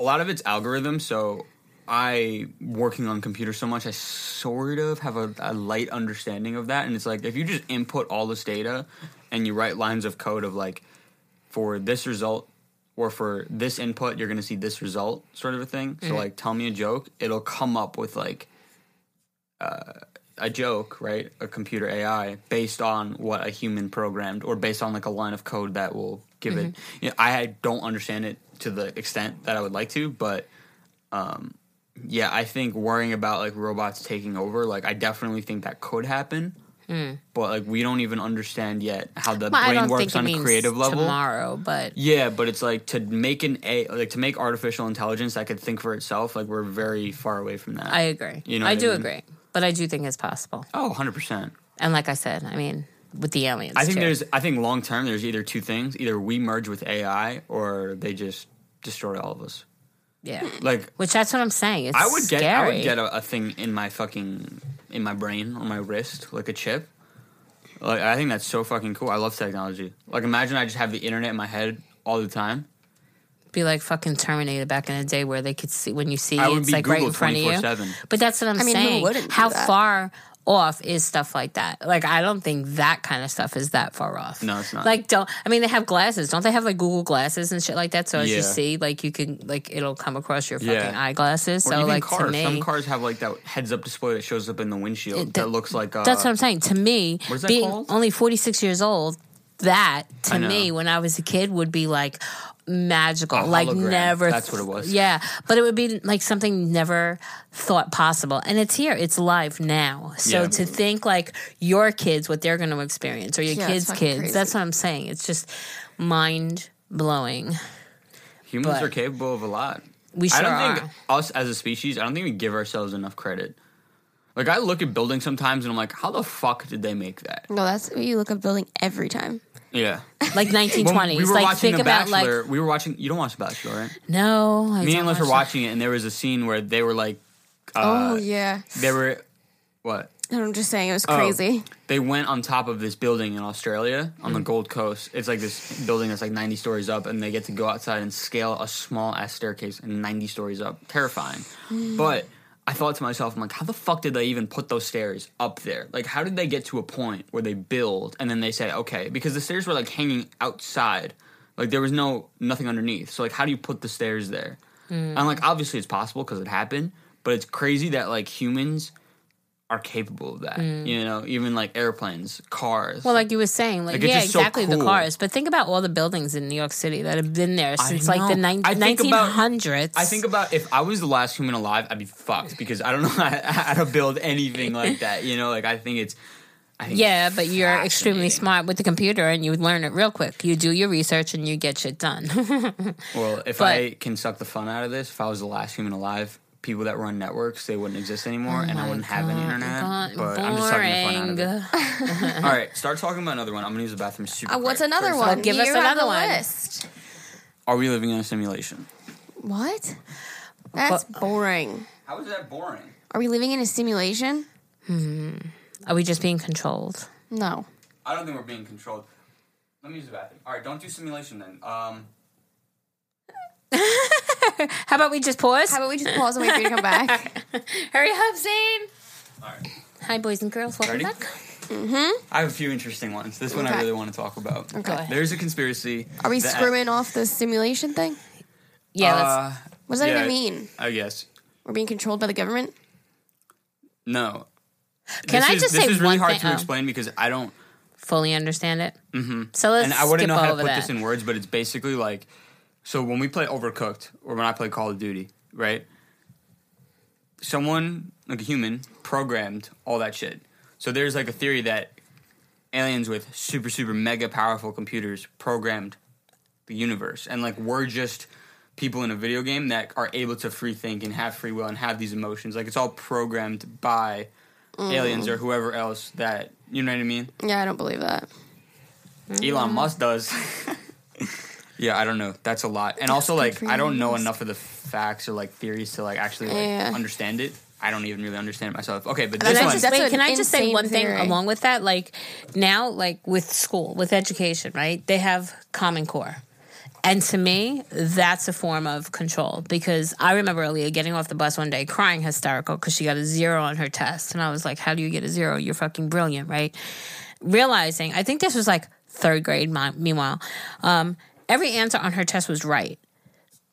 a lot of it's algorithm. So I working on computers so much, I sort of have a, a light understanding of that. And it's like if you just input all this data and you write lines of code of like for this result or for this input, you're going to see this result, sort of a thing. So mm-hmm. like, tell me a joke, it'll come up with like uh, a joke, right? A computer AI based on what a human programmed or based on like a line of code that will give it. You know, I don't understand it to the extent that I would like to, but um, yeah, I think worrying about like robots taking over, like I definitely think that could happen. but like we don't even understand yet how the. Well, brain works on a creative level. tomorrow, but Yeah, but it's like to make an a like to make artificial intelligence that could think for itself. Like we're very far away from that. I agree. You know I what I do mean? agree, but I do think it's possible. oh, 100 percent. And like I said, I mean, with the aliens, I think too. there's I think long term there's either two things: either we merge with AI or they just destroy all of us. yeah. Like Which that's what I'm saying. It's I would get scary. I would get a, a thing in my fucking in my brain on my wrist like a chip. Like I think that's so fucking cool. I love technology. Like imagine I just have the internet in my head all the time. Be like fucking Terminator back in the day where they could see when you see I it's be like right in Google front of you. 24/7. But that's what I'm I mean, who saying. wouldn't do How that? far off is stuff like that? Like I don't think that kind of stuff is that far off. No, it's not. Like don't I mean they have glasses. Don't they have like Google glasses and shit like that? So as you see, like you can like it'll come across your fucking Yeah. eyeglasses. Or So even like cars. to me Some cars have like that heads up display that shows up in the windshield It- that looks like uh, That's what I'm saying. To me, What is that being called? only 46 years old, that to me when I was a kid would be like magical. A like hologram. never. That's what it was. Yeah, but it would be like something never thought possible, and it's here. It's live now. So Yeah. to think like your kids, what they're going to experience, or your Yeah, kids' kids. crazy. That's what I'm saying. It's just mind blowing. humans but- are capable of a lot. We sure I don't are. think us as a species, I don't think we give ourselves enough credit. Like I look at buildings sometimes and I'm like, how the fuck did they make that? No, that's what you look at building every time. Yeah. like 1920s. we were like watching think The about like we were watching. You don't watch The Bachelor, right? no. I Me and Les were watching it, and there was a scene where they were like, oh yeah, they were what? I'm just saying it was Oh. crazy. They went on top of this building in Australia on the Mm. Gold Coast. It's like this building that's like 90 stories up, and they get to go outside and scale a small ass staircase and 90 stories up. Terrifying. Mm. But I thought to myself, I'm like, how the fuck did they even put those stairs up there? Like, how did they get to a point where they build and then they say, okay, because the stairs were like hanging outside, like there was no nothing underneath. So like, how do you put the stairs there? Mm. And like, obviously it's possible because it happened, but it's crazy that like humans are capable of that. You know, even like airplanes, cars. Mm. Well, like you were saying, like, Like, yeah, just so exactly the cars. But think about all the buildings in New York City that have been there since like the. I think about- 1900s. I think about if I was the last human alive, I'd be fucked because I don't know how, how to build anything like that. You know, like I think it's. I yeah, but you're extremely smart with the computer, and you would learn it real quick. You do your research and you get shit done. Well, if But- I can suck the fun out of this, if I was the last human alive, people that run networks they wouldn't exist anymore, and I wouldn't have any internet. Oh God, but I'm just talking the fun out of it. All right, start talking about another one. I'm gonna use the bathroom super. Uh, what's quick. another First, one? give us you have another the one. List. Are we living in a simulation? What? That's boring. How is that boring? Are we living in a simulation? Hmm. Are we just being controlled? No. I don't think we're being controlled. Let me use the bathroom. All right, don't do simulation then. Um, How about we just pause? How about we just pause and wait for you to come back? Hurry up, Zane. all right. Hi, boys and girls. Welcome Ready? back. Mm-hmm. I have a few interesting ones. This one I really want to talk about. Go ahead. There's a conspiracy. Are we that- screwing off the simulation thing? Yeah, let's. Uh, What does that yeah, even mean? I guess We're being controlled by the government? no. Can this I is, just this say is really one hard thing? to Oh. explain because I don't fully understand it. Mm-hmm. So let's and I wouldn't skip know how to put that. this in words, but it's basically like so when we play Overcooked or when I play Call of Duty, right? Someone like a human programmed all that shit. So there's like a theory that aliens with super super mega powerful computers programmed the universe, and like we're just people in a video game that are able to free think and have free will and have these emotions. Like it's all programmed by aliens or mm. whoever else that you know what I mean. Yeah, I don't believe that. Elon mm-hmm. Musk does. yeah, I don't know. That's a lot. And also like I don't know enough of the facts or like theories to like actually like Yeah. understand it. I don't even really understand it myself. Okay, but this Can I one just wait, can I just say insane one thing theory. along with that? Like now, like with school, with education, right? They have Common Core. And to me, that's a form of control because I remember Aaliyah getting off the bus one day crying hysterical because she got a zero on her test. And I was like, How do you get a zero? You're fucking brilliant, right? Realizing, I think this was like third grade, mi- meanwhile, um, every answer on her test was right.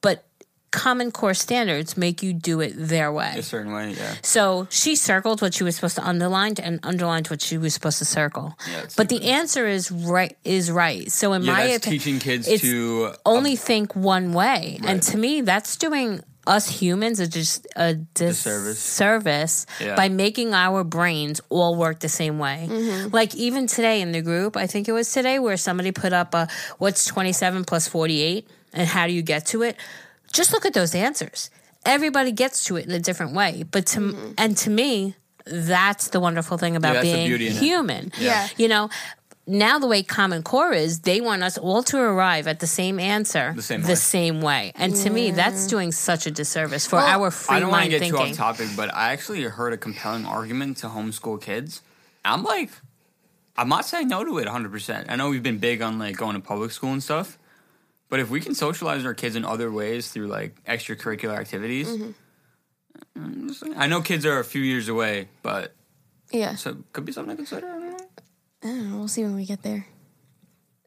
But Common Core standards make you do it their way. a certain way, yeah. So she circled what she was supposed to underline and underlined what she was supposed to circle. Yeah, but the answer is right is right. So in Yeah, my opinion, teaching kids to um, only think one way, and to me, that's doing us humans are just a disservice Disservice. Yeah. by making our brains all work the same way. Mm-hmm. Like even today in the group, I think it was today where somebody put up a what's 27 plus 48 and how do you get to it? Just look at those answers. Everybody gets to it in a different way. But to mm-hmm. and to me, that's the wonderful thing about that's the being beauty in it. human. Yeah. You know, now the way Common Core is, they want us all to arrive at the same answer The same way. same way. And to me, that's doing such a disservice for Well, our free mind I don't want to get thinking. too off topic, but I actually heard a compelling argument to homeschool kids. I'm like, I'm not saying no to it 100%. I know we've been big on like going to public school and stuff, but if we can socialize our kids in other ways through like extracurricular activities, Mm-hmm. I'm just saying- I know kids are a few years away, but Yeah. so could be something to consider. I don't know. I don't know. We'll see when we get there.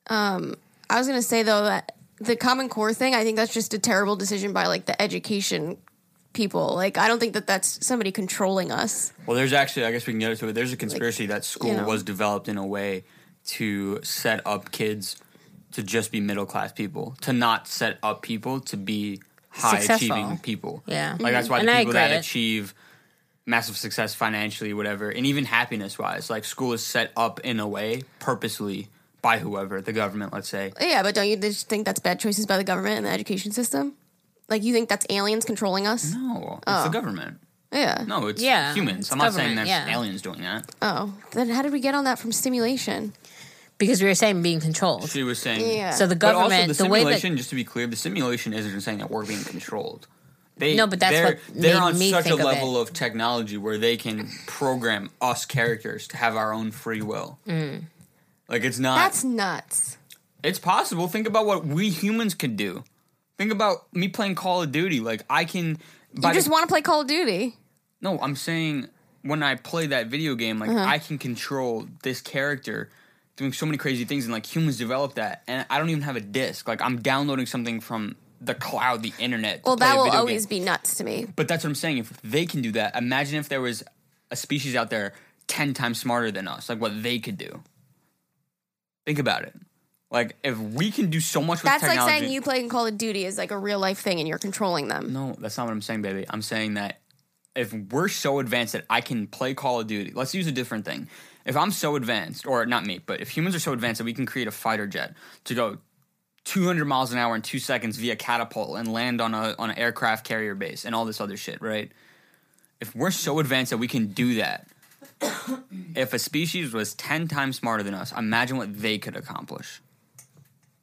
Um, I was gonna say though that the Common Core thing, I think that's just a terrible decision by like the education people. Like, I don't think that that's somebody controlling us. Well, there's actually, I guess we can get into it. There's a conspiracy that school know. was developed in a way to set up kids to just be middle class people, to not set up people to be high Successful. achieving people. Yeah. Like that's why And the people that achieve massive success financially, whatever, and even happiness wise, like school is set up in a way purposely by whoever, the government, let's say. Yeah, but don't you just think that's bad choices by the government and the education system? Like, you think that's aliens controlling us? No, it's the oh. government. Yeah. No, it's Yeah, humans. it's I'm not saying government, that's yeah. aliens doing that. Oh, then how did we get on that from stimulation? because we were saying being controlled. She was saying Yeah. So the But also government, the the, way simulation, that just to be clear, the simulation isn't saying that we're being controlled. They, No, but that's they're, what they're made on me such a think of level of, technology where they can program us characters to have our own free will. Mm. Like it's not. That's nuts. it's possible. Think about what we humans can do. Think about me playing Call of Duty. Like I can. by You just want to play Call of Duty. no, I'm saying when I play that video game, like Uh-huh. I can control this character doing so many crazy things, and like humans develop that, and I don't even have a disc. Like I'm downloading something from the cloud, the internet. Well, that will always game. be nuts to me. But that's what I'm saying. If they can do that, imagine if there was a species out there ten times smarter than us, like what they could do. Think about it. Like if we can do so much with That's like saying you playing Call of Duty is like a real life thing and you're controlling them. No, that's not what I'm saying, baby. I'm saying that if we're so advanced that I can play Call of Duty, let's use a different thing. If I'm so advanced, or not me, but if humans are so advanced that we can create a fighter jet to go 200 miles an hour in two seconds via catapult and land on a on an aircraft carrier base and all this other shit, right? If we're so advanced that we can do that, if a species was 10 times smarter than us, imagine what they could accomplish.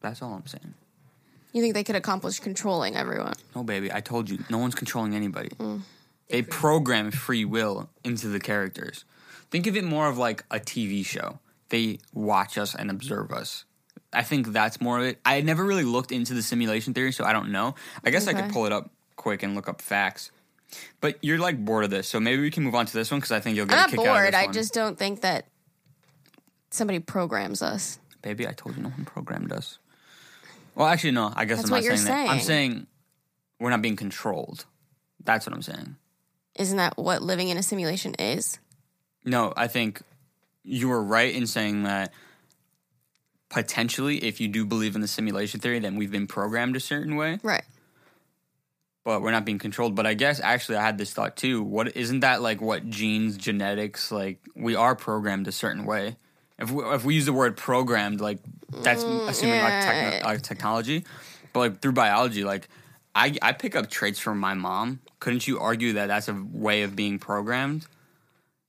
That's all I'm saying. You think they could accomplish controlling everyone? No, baby, I told you, no one's controlling anybody. Mm. They program free will into the characters. Think of it more of like a TV show. They watch us and observe us. I think that's more of it. I had never really looked into the simulation theory, so I don't know. I guess I could pull it up quick and look up facts. But you're like bored of this, so maybe we can move on to this one because I think you'll get I'm a not kick out of bored. I one. just don't think that somebody programs us. Baby, I told you no one programmed us. Well, actually, no. I guess That's I'm what not you're saying, that. I'm saying. saying we're not being controlled. That's what I'm saying. Isn't that what living in a simulation is? No, I think you were right in saying that potentially, if you do believe in the simulation theory, then we've been programmed a certain way, Right. but we're not being controlled. But I guess actually, I had this thought too. What isn't that like? What genes, genetics, like we are programmed a certain way. If we, if we use the word programmed, like that's mm, assuming like, techno- like technology, but like through biology, like I I pick up traits from my mom. Couldn't you argue that that's a way of being programmed?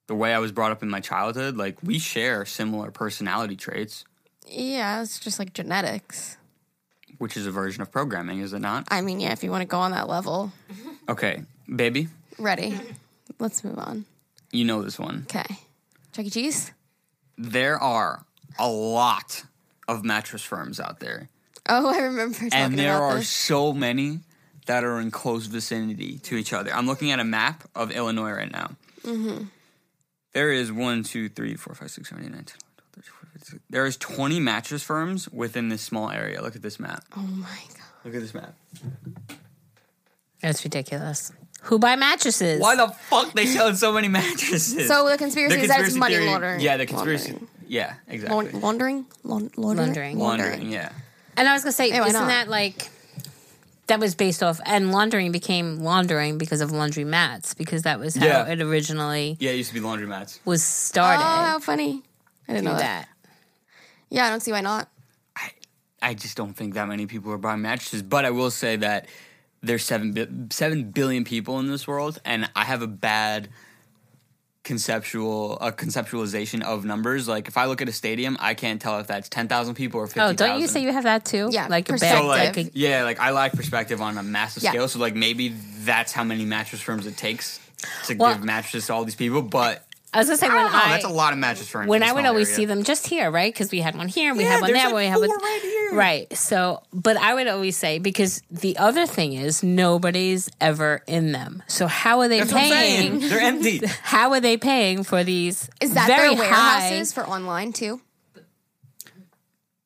The way I was brought up in my childhood, like we share similar personality traits, Yeah, it's just like genetics. which is a version of programming, is it not? I mean, yeah, if you want to go on that level. Okay, baby, Ready. Let's move on. you know this one. Okay. Chuck E. Cheese? There are a lot of mattress firms out there. Oh, I remember and there are this. so many that are in close vicinity to each other. I'm looking at a map of Illinois right now. Mm-hmm. There is one, two, three, four, five, six, seven, eight, nine, 10, There is 20 mattress firms within this small area. Look at this map. Oh my god. Look at this map. That's ridiculous. Who buy mattresses? Why the fuck they selling so many mattresses? So the conspiracy, is that it's money theory- laundering. Yeah, the conspiracy. Laundering. Yeah, exactly. Laun- laundering? Laun- laundering? Laundering. Laundering. Yeah. And I was gonna say, Hey, why isn't not? that like that was based off, and laundering became laundering because of laundry mats, because that was how Yeah. it originally Yeah, it used to be laundromats. was started. Oh, how funny! I didn't Do know that. that. Yeah, I don't see why not. I, I just don't think that many people are buying mattresses. But I will say that there's seven bi- seven billion people in this world, and I have a bad conceptual a conceptualization of numbers. Like if I look at a stadium, I can't tell if that's ten thousand people or fifty. Oh, don't you say you have that too? Yeah, like a perspective. bad So like, like a- yeah, like I like perspective on a massive Yeah. scale. So like maybe that's how many mattress firms it takes to Well- give mattresses to all these people. But I was gonna say I when don't I that's a lot of mattress firms. when I would always area. see them just here, right? Because we had one here, and we Yeah, had one there, like we have one right here. right. So, but I would always say because the other thing is nobody's ever in them. So how are they That's what I'm paying? They're empty. How are they paying for these? Is that very their high- warehouses for online too?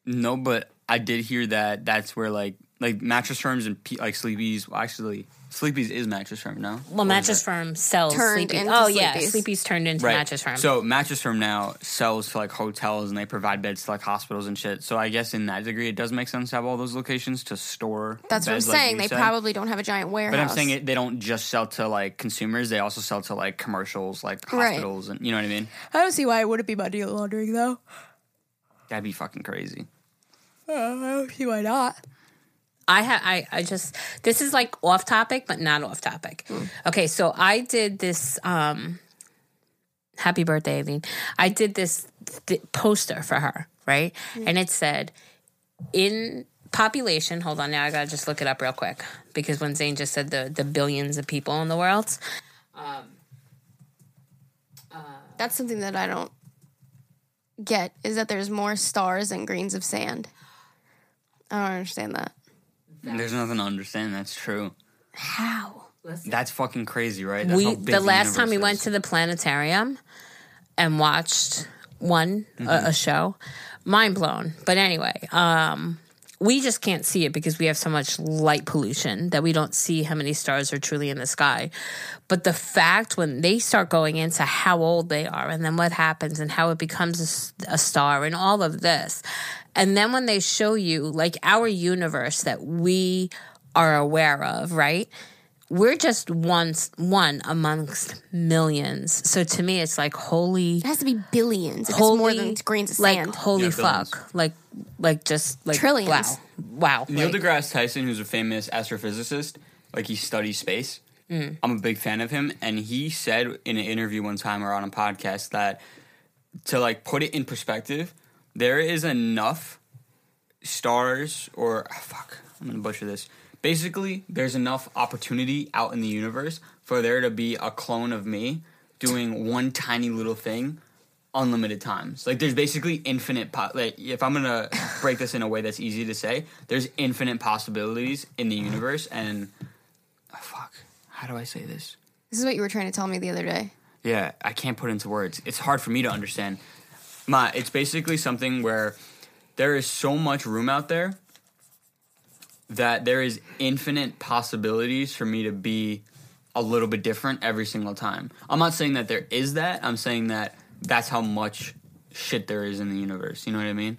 No, but I did hear that that's where like like mattress firms and like Sleepy's Well, actually, Sleepy's is mattress firm now. Well, Or is mattress firm sells Turned Sleepy. into Oh yeah, Sleepy's. Sleepy's turned into Right. mattress firm. So mattress firm now sells to like hotels and they provide beds to like hospitals and shit. So I guess in that degree, it does make sense to have all those locations to store. That's what I'm beds, like saying. you they said. probably don't have a giant warehouse. But I'm saying it, they don't just sell to like consumers; they also sell to like commercials, like Right. hospitals, and you know what I mean. I don't see why it wouldn't be money laundering though. That'd be fucking crazy. Uh, I don't see why not. I ha- I I just this is like off topic, but not off topic. Hmm. Okay, so I did this. um Happy birthday, Aileen! I did this th- poster for her, right? Hmm. And it said, "In population." Hold on, now I gotta just look it up real quick because when Zane just said the the billions of people in the world, um, uh, That's something that I don't get is that there's more stars than grains of sand. I don't understand that. There's nothing to understand. That's true. How? That's fucking crazy, right? That's how we big the last time we universe went to the planetarium and watched one a, a show mind blown but anyway um we just can't see it because we have so much light pollution that we don't see how many stars are truly in the sky but the fact when they start going into how old they are and then what happens and how it becomes a star and all of this and then when they show you like our universe that we are aware of right we're just one one amongst millions. So to me, it's like holy, It has to be billions. If holy, it's more than grains of like sand. holy Yeah, fuck, billions. like like just like Trillions. Wow, wow. Neil like- deGrasse Tyson, who's a famous astrophysicist, like he studies space. Mm. I'm a big fan of him, and he said in an interview one time or on a podcast that to like put it in perspective, there is enough stars or ah, fuck, I'm gonna butcher this. Basically, there's enough opportunity out in the universe for there to be a clone of me doing one tiny little thing unlimited times. Like there's basically infinite po- like if I'm going to break this in a way that's easy to say, there's infinite possibilities in the universe and oh, fuck, how do I say this? This is what you were trying to tell me the other day. Yeah, I can't put into words. It's hard for me to understand. Ma, it's basically something where there is so much room out there that there is infinite possibilities for me to be a little bit different every single time. I'm not saying that there is that. I'm saying that that's how much shit there is in the universe. You know what I mean?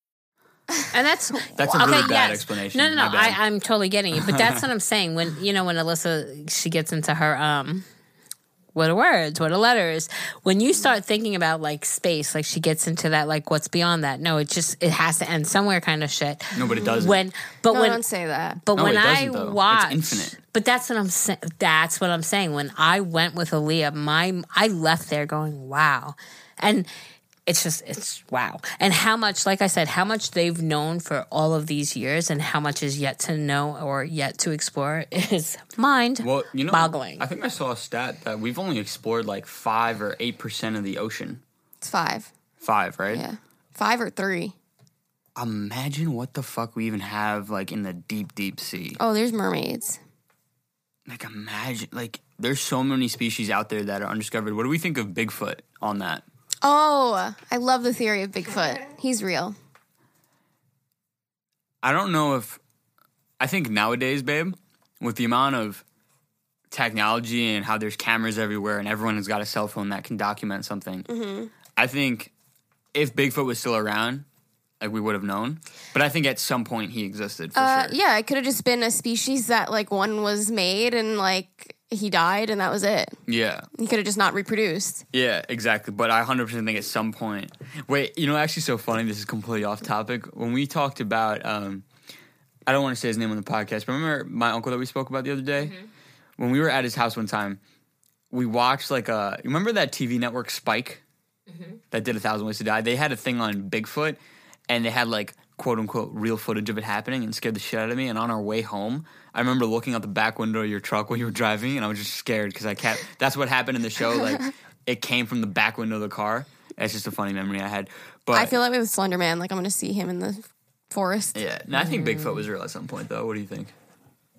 And that's That's a really bad explanation. No, no, no. I, I'm totally getting you, but that's what I'm saying. When you know, when Alyssa she gets into her um, what are words? What are letters? When you start thinking about like space, like she gets into that, like what's beyond that? No, it just it has to end somewhere, kind of shit. No, but it doesn't. When, but No, when don't say that. But No, when it I doesn't. It's watch, infinite. But that's what I'm saying. That's what I'm saying. When I went with Aaliyah, my I left there going, wow, and it's just it's wow. And how much, like I said, how much they've known for all of these years, and how much is yet to know or yet to explore is mind well, you know, boggling. I think I saw a stat that we've only explored like 5 or 8% of the ocean. It's five. 5, right? Yeah. Five or three. imagine what the fuck we even have like in the deep, deep sea. Oh, there's mermaids. Like imagine, like there's so many species out there that are undiscovered. What do we think of Bigfoot on that? Oh, I love the theory of Bigfoot. He's real. I don't know if I think nowadays, babe, with the amount of technology and how there's cameras everywhere and everyone has got a cell phone that can document something. Mm-hmm. I think if Bigfoot was still around, like we would have known. But I think at some point he existed for Uh, sure. yeah, it could have just been a species that like one was made and like he died and that was it. Yeah. He could have just not reproduced. Yeah, exactly. But I 100% think at some point. Wait, you know, actually, so funny. This is completely off topic. When we talked about, um, I don't want to say his name on the podcast, but remember my uncle that we spoke about the other day? When we were at his house one time, we watched like a. Remember that TV network Spike that did A Thousand Ways to Die? They had a thing on Bigfoot and they had like quote unquote real footage of it happening and scared the shit out of me. And on our way home, I remember looking out the back window of your truck while you were driving and I was just scared because I kept. That's what happened in the show. Like it came from the back window of the car. It's just a funny memory I had. But I feel like with Slender Man, like I'm gonna see him in the forest. yeah, no, I think Bigfoot was real at some point though. What do you think?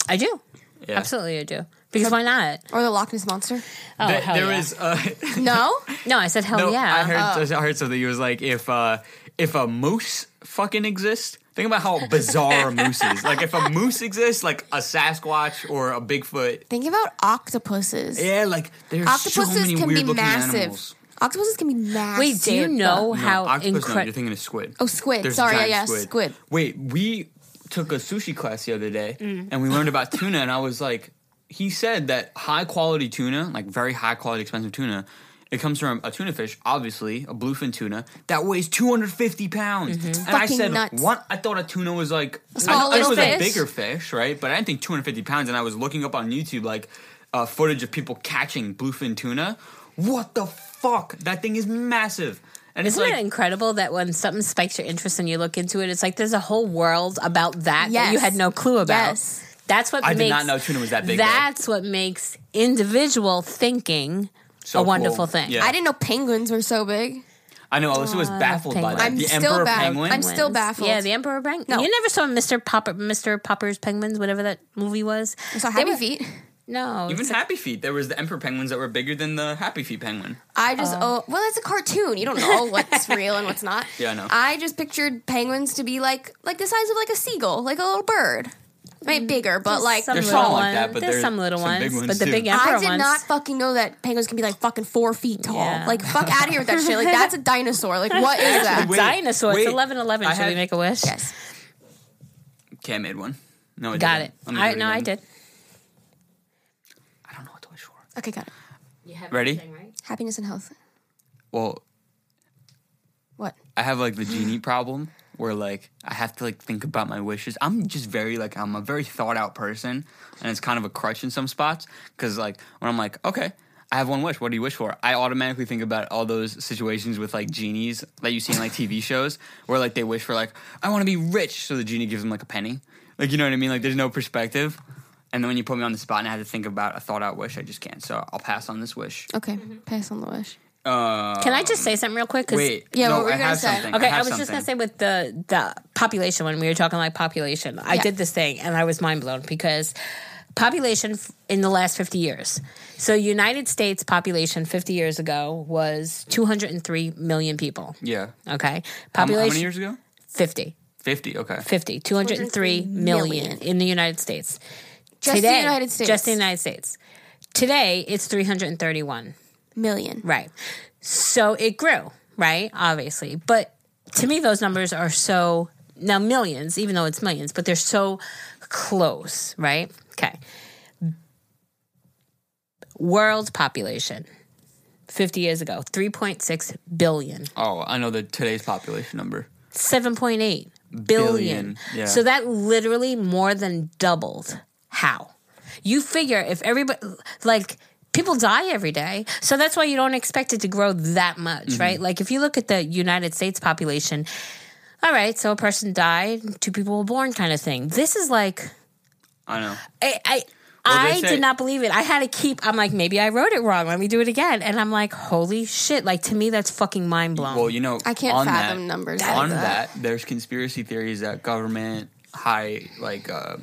I do. Yeah. Absolutely, I do. Because why not? Or the Loch Ness monster. Oh, There- hell there yeah. was uh, No? no, I said hell no. yeah. I heard I heard something. It was like if uh, if a moose fucking exists. Think about how bizarre a moose is. Like if a moose exists, like a Sasquatch or a Bigfoot. Think about octopuses. Yeah, like there's so Octopuses many can weird be looking massive. animals. Octopuses can be massive. Wait, do you know No, how octopus. no, incredible? you're thinking of squid. Oh, squid. There's Sorry, yeah, yeah, squid. Wait, we took a sushi class the other day, Mm. and we learned about tuna, and I was like, he said that high quality tuna, like very high quality, expensive tuna, it comes from a tuna fish, obviously a bluefin tuna that weighs 250 pounds. And I Mm-hmm. Fucking said, nuts. what? I thought a tuna was like I, know- I knew it little was a bigger fish, right? But I didn't think 250 pounds. And I was looking up on YouTube like uh, footage of people catching bluefin tuna. What the fuck? That thing is massive. And it's Isn't like, it incredible that when something spikes your interest and you look into it, it's like there's a whole world about that that you had no clue about. Yes. That's what I did not know tuna was that big, though. That's what makes individual thinking So a wonderful cool. thing. Yeah. I didn't know penguins were so big. I know Alyssa was oh, baffled by that. I'm the still emperor baff- penguin. I'm still baffled. Yeah, the Emperor Penguin. No. You never saw Mr. Popper, Mr. Popper's Penguins, whatever that movie was. I saw Happy were- Feet. No, Even it's a- Happy Feet. There was the emperor penguins that were bigger than the Happy Feet penguin. I just oh, oh well, it's a cartoon. You don't know what's real and what's not. Yeah, I know. I just pictured penguins to be like like the size of like a seagull, like a little bird. Maybe bigger, but There's like some There's little some like ones. that, but there's there's some little some ones, ones but the too. big emperor I did ones. not fucking know that penguins can be like fucking four feet tall. Yeah. Like fuck out of here with that shit. Like that's a dinosaur. Like what is that? Wait, Dinosaur. wait. It's eleven eleven. I Should we make a wish? Yes. Okay, I made one. No, I Got didn't. it. I do it no, I again. did. I don't know what to wish for. Okay, got it. Ready? Happiness and health. Well, What? I have like the genie problem where like I have to like think about my wishes. I'm just very like I'm a very thought out person, and it's kind of a crutch in some spots because like when I'm like okay. I have one wish. What do you wish for? I automatically think about all those situations with like genies that you see in like TV shows where like they wish for like I want to be rich, so the genie gives them like a penny. Like you know what I mean? Like there's no perspective. And then when you put me on the spot and I have to think about a thought out wish, I just can't. So I'll pass on this wish. Okay. Pass on the wish. Uh, Can I just say something real quick? 'Cause- wait. Yeah, no, what were you I gonna have say? something. Okay, I, have was just gonna say with the the population when we were talking like population, I Yeah. did this thing and I was mind blown because population in the last fifty years. So United States population fifty years ago was two hundred and three million people. Yeah. Okay, How, population how many years ago? 50. 50. Okay. 50, 203 million million. in the United States. Just Today, the United States. Just the United States. Today, it's 331. Million. Right. So it grew, right? Obviously. But to me, those numbers are so now millions, even though it's millions, but they're so close, right? Okay. World population 50 years ago, 3.6 billion. Oh, I know the today's population number. 7.8 billion. Billion, yeah. So that literally more than doubled. How? You figure if everybody, like, people die every day. So that's why you don't expect it to grow that much, Mm-hmm. right? Like, if you look at the United States population, all right, so a person died, two people were born kind of thing. This is like, I know. I, I Well, I say- did not believe it. I had to keep. I'm like, maybe I wrote it wrong. Let me do it again. And I'm like, holy shit! Like to me, that's fucking mind blowing. Well, you know, I can't on fathom that, numbers like On that. there's conspiracy theories that government, high, like, uh,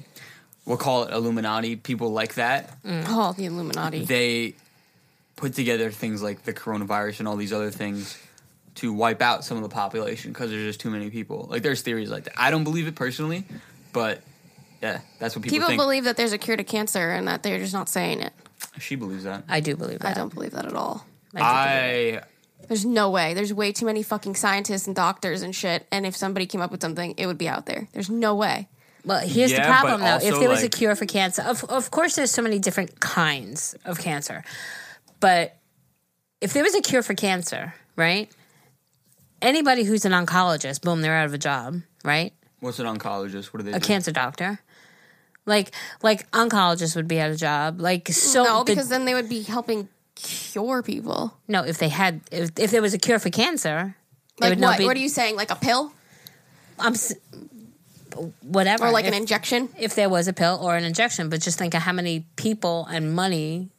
we'll call it Illuminati, people like that, Oh, the Illuminati. they put together things like the coronavirus and all these other things to wipe out some of the population because there's just too many people. Like, there's theories like that. I don't believe it personally, but yeah, that's what people, People think. believe that there's a cure to cancer and that they're just not saying it. she believes that. I do believe that. I don't believe that at all. I do believe it. I There's no way. There's way too many fucking scientists and doctors and shit. And if somebody came up with something, it would be out there. There's no way. Well, here's Yeah, the problem, though. If also, there was a cure for cancer, of, of course, there's so many different kinds of cancer. But if there was a cure for cancer, right? Anybody who's an oncologist, boom, they're out of a job, right? what's an oncologist? What are they A do? cancer doctor. Like, like oncologists would be out of job. Like, so no, the- because then they would be helping cure people. no, if they had, if, if there was a cure for cancer, they Like would not what? be. what are you saying? Like a pill I'm, s- whatever. or like if, an injection? if there was a pill or an injection, but just think of how many people and money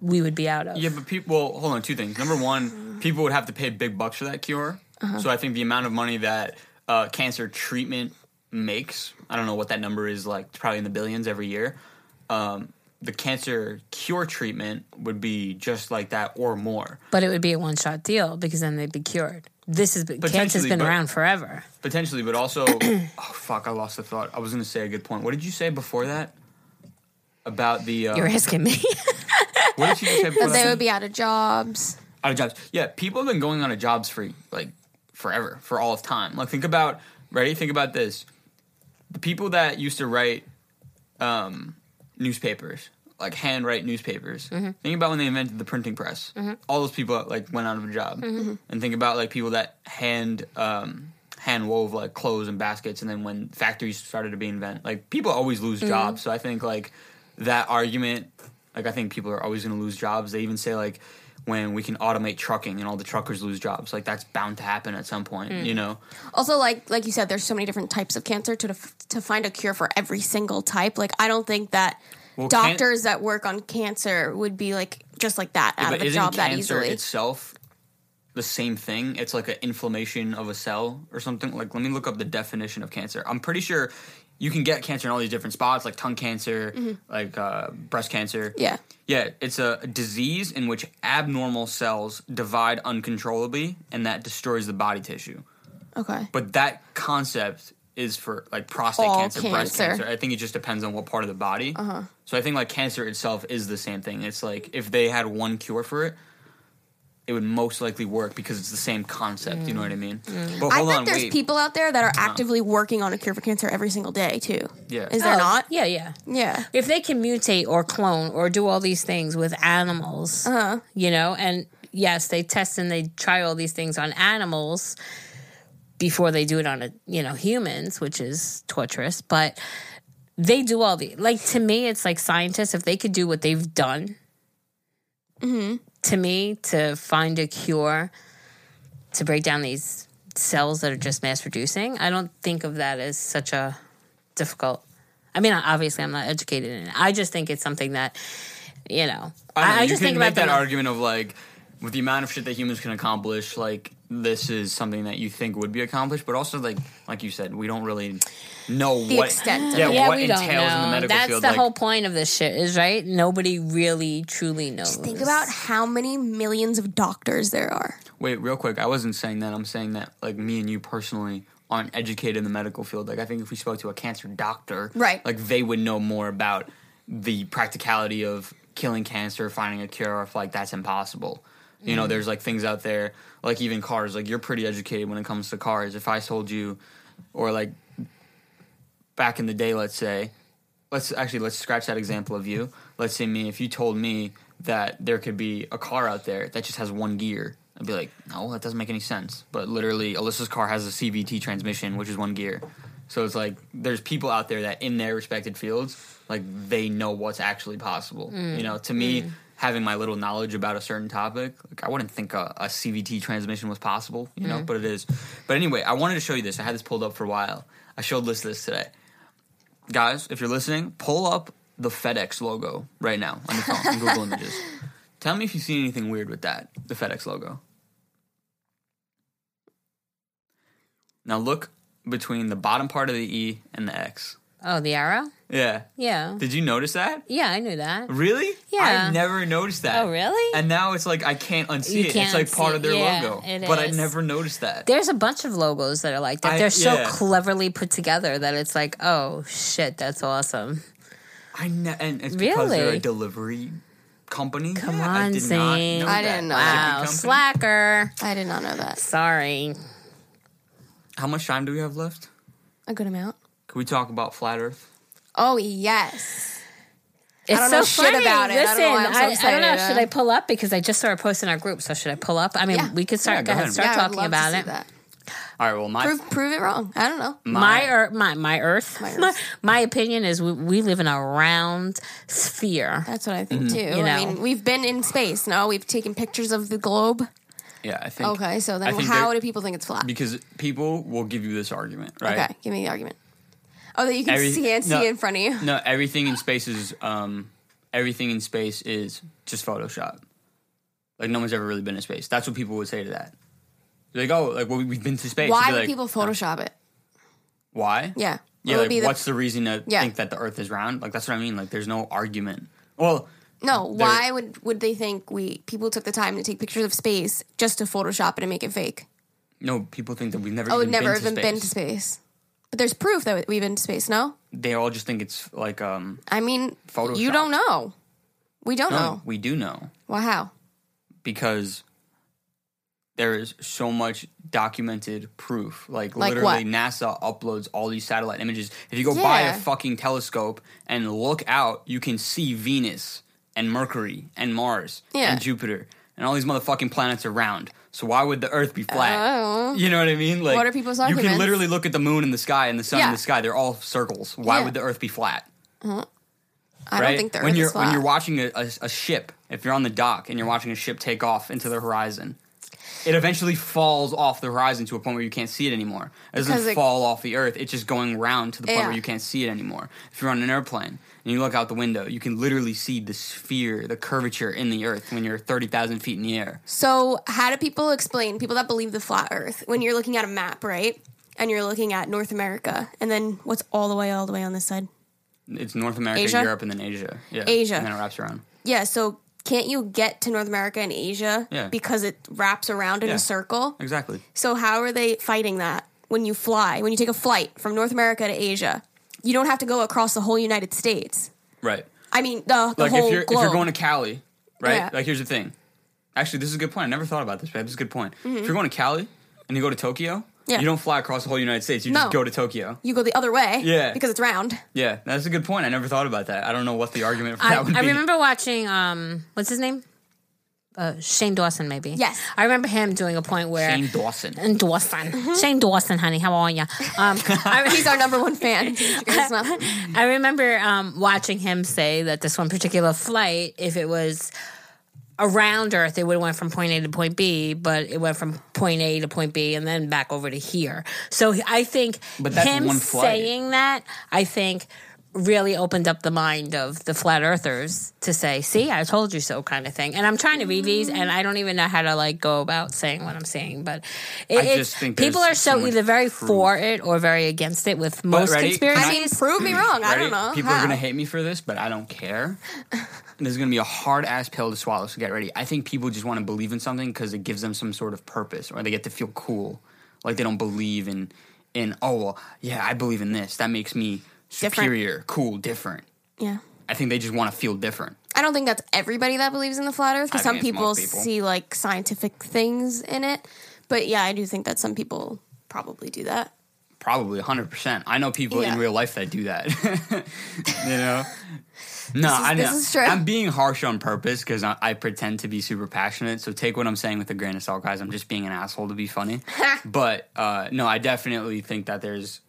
we would be out of. Yeah, but people. Well, hold on. Two things. Number one, people would have to pay big bucks for that cure. Uh-huh. So I think the amount of money that uh, cancer treatment makes, I don't know what that number is like. It's probably in the billions every year. Um, the cancer cure treatment would be just like that or more. But it would be a one shot deal because then they'd be cured. This has been cancer's Potentially, been but- around forever. Potentially, but also, oh fuck, I lost the thought. I was going to say a good point. What did you say before that? About the uh, You're asking me. what did you say before That they would be out of jobs. out of jobs. Yeah, people have been going on a jobs for like forever, for all of time. Like think about ready, think about this. The people that used to write um, newspapers, like handwrite newspapers. Mm-hmm. Think about when they invented the printing press. Mm-hmm. All those people like went out of a job. Mm-hmm. And think about like people that hand um, hand wove like clothes and baskets and then when factories started to be invented, like people always lose jobs. So I think like that argument like I think people are always going to lose jobs. They even say like when we can automate trucking and all the truckers lose jobs, like that's bound to happen at some point. Mm. You know, Also, like like you said, there's so many different types of cancer to def- to find a cure for every single type. Like I don't think that Well, can- doctors that work on cancer would be like just like that out but of a job that cancer easily. itself the same thing? It's like an inflammation of a cell or something. Like let me look up the definition of cancer. I'm pretty sure you can get cancer in all these different spots, like tongue cancer, like uh, breast cancer. Mm-hmm. Yeah. Yeah, it's a disease in which abnormal cells divide uncontrollably and that destroys the body tissue. okay. But that concept is for like prostate All cancer, breast cancer. cancer. I think it just depends on what part of the body. Uh-huh. So I think like cancer itself is the same thing. It's like if they had one cure for it, it would most likely work because it's the same concept. You know what I mean? But Mm. I hold bet on, there's wait. people out there that are actively working on a cure for cancer every single day too. Yeah. Is there Oh, not? Yeah, yeah. Yeah. If they can mutate or clone or do all these things with animals, Uh-huh. you know, and yes, they test and they try all these things on animals before they do it on a, you know, humans, which is torturous, but they do all the like to me it's like scientists if they could do what they've done to me to find a cure to break down these cells that are just mass producing i don't think of that as such a difficult i mean obviously i'm not educated in it. I just think it's something that you know I, know, I, you just think make about that argument of like with the amount of shit that humans can accomplish, like this is something that you think would be accomplished, but also like like you said, we don't really know The what extent of yeah, it. yeah, what we entails don't in the know. medical That's field. That's the like, whole point of this shit, is right? Nobody really truly knows. Think about how many millions of doctors there are. Wait, real quick. I wasn't saying that. I'm saying that like me and you personally aren't educated in the medical field. Like I think if we spoke to a cancer doctor, Right. like they would know more about the practicality of killing cancer, finding a cure, if like that's impossible. You know, mm-hmm. there's like things out there, like even cars. Like you're pretty educated when it comes to cars. If I told you, or like back in the day, let's say, let's actually let's scratch that example of you. Let's say me, if you told me that there could be a car out there that just has one gear, I'd be like, no, that doesn't make any sense. But literally, Alyssa's car has a CVT transmission, which is one gear. So it's like there's people out there that in their respected fields, like they know what's actually possible. Mm. You know, to me, mm. Having my little knowledge about a certain topic, like I wouldn't think a, a CVT transmission was possible. You know, mm-hmm. but it is. But anyway, I wanted to show you this. I had this pulled up for a while. I showed Liss this today guys, if you're listening, pull up the FedEx logo right now on the phone on Google Images. Tell me if you see anything weird with that, the FedEx logo. Now look between the bottom part of the E and the X. Oh, the arrow? Yeah. Yeah. Did you notice that? Yeah, I knew that. Really? Yeah. I never noticed that. Oh, really? And now it's like I can't unsee You it. can't it's like part unsee of their. Yeah, logo. it but I is. never noticed that. There's a bunch of logos that are like that. I- They're so yeah. cleverly put together that it's like, oh shit, that's awesome. I ne- and it's because they're a Really? delivery company. Come Yeah, I on, did Zane. not know I that. didn't know Shipping Wow, company. slacker. I did not know that. Sorry. How much time do we have left? A good amount. Can we talk about flat Earth? Oh yes. It's don't so know shit funny. about it. I don't Listen, know why I'm so I, I don't know. Should I pull up because I just saw a post in our group? So should I pull up? I mean, Yeah. we could start. Yeah, go go ahead, ahead. start yeah, I would talking love about to see it. That. All right. Well, my Prove prove it wrong. I don't know. My earth, my my Earth, My my, Earth. my opinion is we, we live in a round sphere. That's what I think Mm-hmm. too. You I mean, we've been in space. No, we've taken pictures of the globe. yeah, I think. Okay, so then how do people think it's flat? Because people will give you this argument, right? Okay, give me the argument. Oh, that you can Every- see and see in front of you. No, everything in space is um, everything in space is just Photoshop. Like no one's ever really been to space. That's what people would say to that. They're like, oh, like well, we've been to space. Why would like, people Photoshop it? Why? Yeah. Yeah, like the- what's the reason to Yeah. think that the Earth is round? Like that's what I mean. Like there's no argument. Well, No, why would would they think we people took the time to take pictures of space just to Photoshop it and make it fake? no, people think that we've never. Oh, even never been to even space. been to space. But there's proof that we've been to space. No, They all just think it's like um. I mean, Photoshop. you don't know. We don't No, know. we do know Well, how? because there is so much documented proof. Like, Like literally, what? NASA uploads all these satellite images. If you go buy a Yeah. fucking telescope and look out, you can see Venus and Mercury and Mars Yeah. and Jupiter and all these motherfucking planets are round. So why would the Earth be flat? Oh. You know what I mean? Like, What are people's You can literally look at the moon and the sky and the sun Yeah. and the sky. They're all circles. Why Yeah. would the Earth be flat? Uh-huh. I don't think the Earth when you're when you're watching a, a, a ship, if you're on the dock and you're watching a ship take off into the horizon, it eventually falls off the horizon to a point where you can't see it anymore. It doesn't Because it- fall off the earth; it's just going round to the point Yeah. where you can't see it anymore. If you're on an airplane and you look out the window, you can literally see the sphere, the curvature in the earth when you're thirty thousand feet in the air. So, how do people explain people that believe the flat Earth when you're looking at a map, right? And you're looking at North America, and then what's all the way, all the way on this side? It's North America, Asia? Europe, and then Asia. Yeah, Asia. and then it wraps around. Yeah. So, can't you get to North America and Asia Yeah. because it wraps around in Yeah. a circle? Exactly. So, how are they fighting that when you fly? When you take a flight from North America to Asia, you don't have to go across the whole United States. Right. I mean, the, the like whole if you're globe. if you're going to Cali, right? Yeah. Like here's the thing. Actually, this is a good point. I never thought about this, but This is a good point. Mm-hmm. If you're going to Cali and you go to Tokyo, Yeah. you don't fly across the whole United States. You No. just go to Tokyo. you go the other way, Yeah. because it's round. Yeah, that's a good point. I never thought about that. I don't know what the argument for I, that would I be. I remember watching um what's his name? Uh, Shane Dawson, maybe. Yes. I remember him doing a point where Shane Dawson. and Dawson, Shane Dawson, honey, how are you? Um, I, He's our number one fan. Did you guys know? I remember um, watching him say that this one particular flight, if it was around Earth, it would have went from point A to point B, but it went from point A to point B and then back over to here. So I think But that's him one flight. saying that, I think really opened up the mind of the flat earthers to say, see, I told you so kind of thing. And I'm trying to read these and I don't even know how to like go about saying what I'm saying, but it, I it's- just think people are so so either very proof. for it or very against it with most ready? Conspiracies. I mean, prove me wrong. I don't know. People are going to hate me for this, but I don't care. And This is going to be a hard ass pill to swallow, so get ready. I think people just want to believe in something because it gives them some sort of purpose, or they get to feel cool, like they don't believe in in. Oh well, yeah, I believe in this. That makes me superior, cool, different. Yeah. I think they just want to feel different. I don't think that's everybody that believes in the flat Earth. Because some people, people. see like scientific things in it. But yeah, I do think that some people probably do that. Probably 100%. I know people Yeah. in real life that do that. you know? No, is- I know. this is true. I'm being harsh on purpose because I, I pretend to be super passionate. So take what I'm saying with a grain of salt, guys. I'm just being an asshole to be funny. but uh, no, I definitely think that there's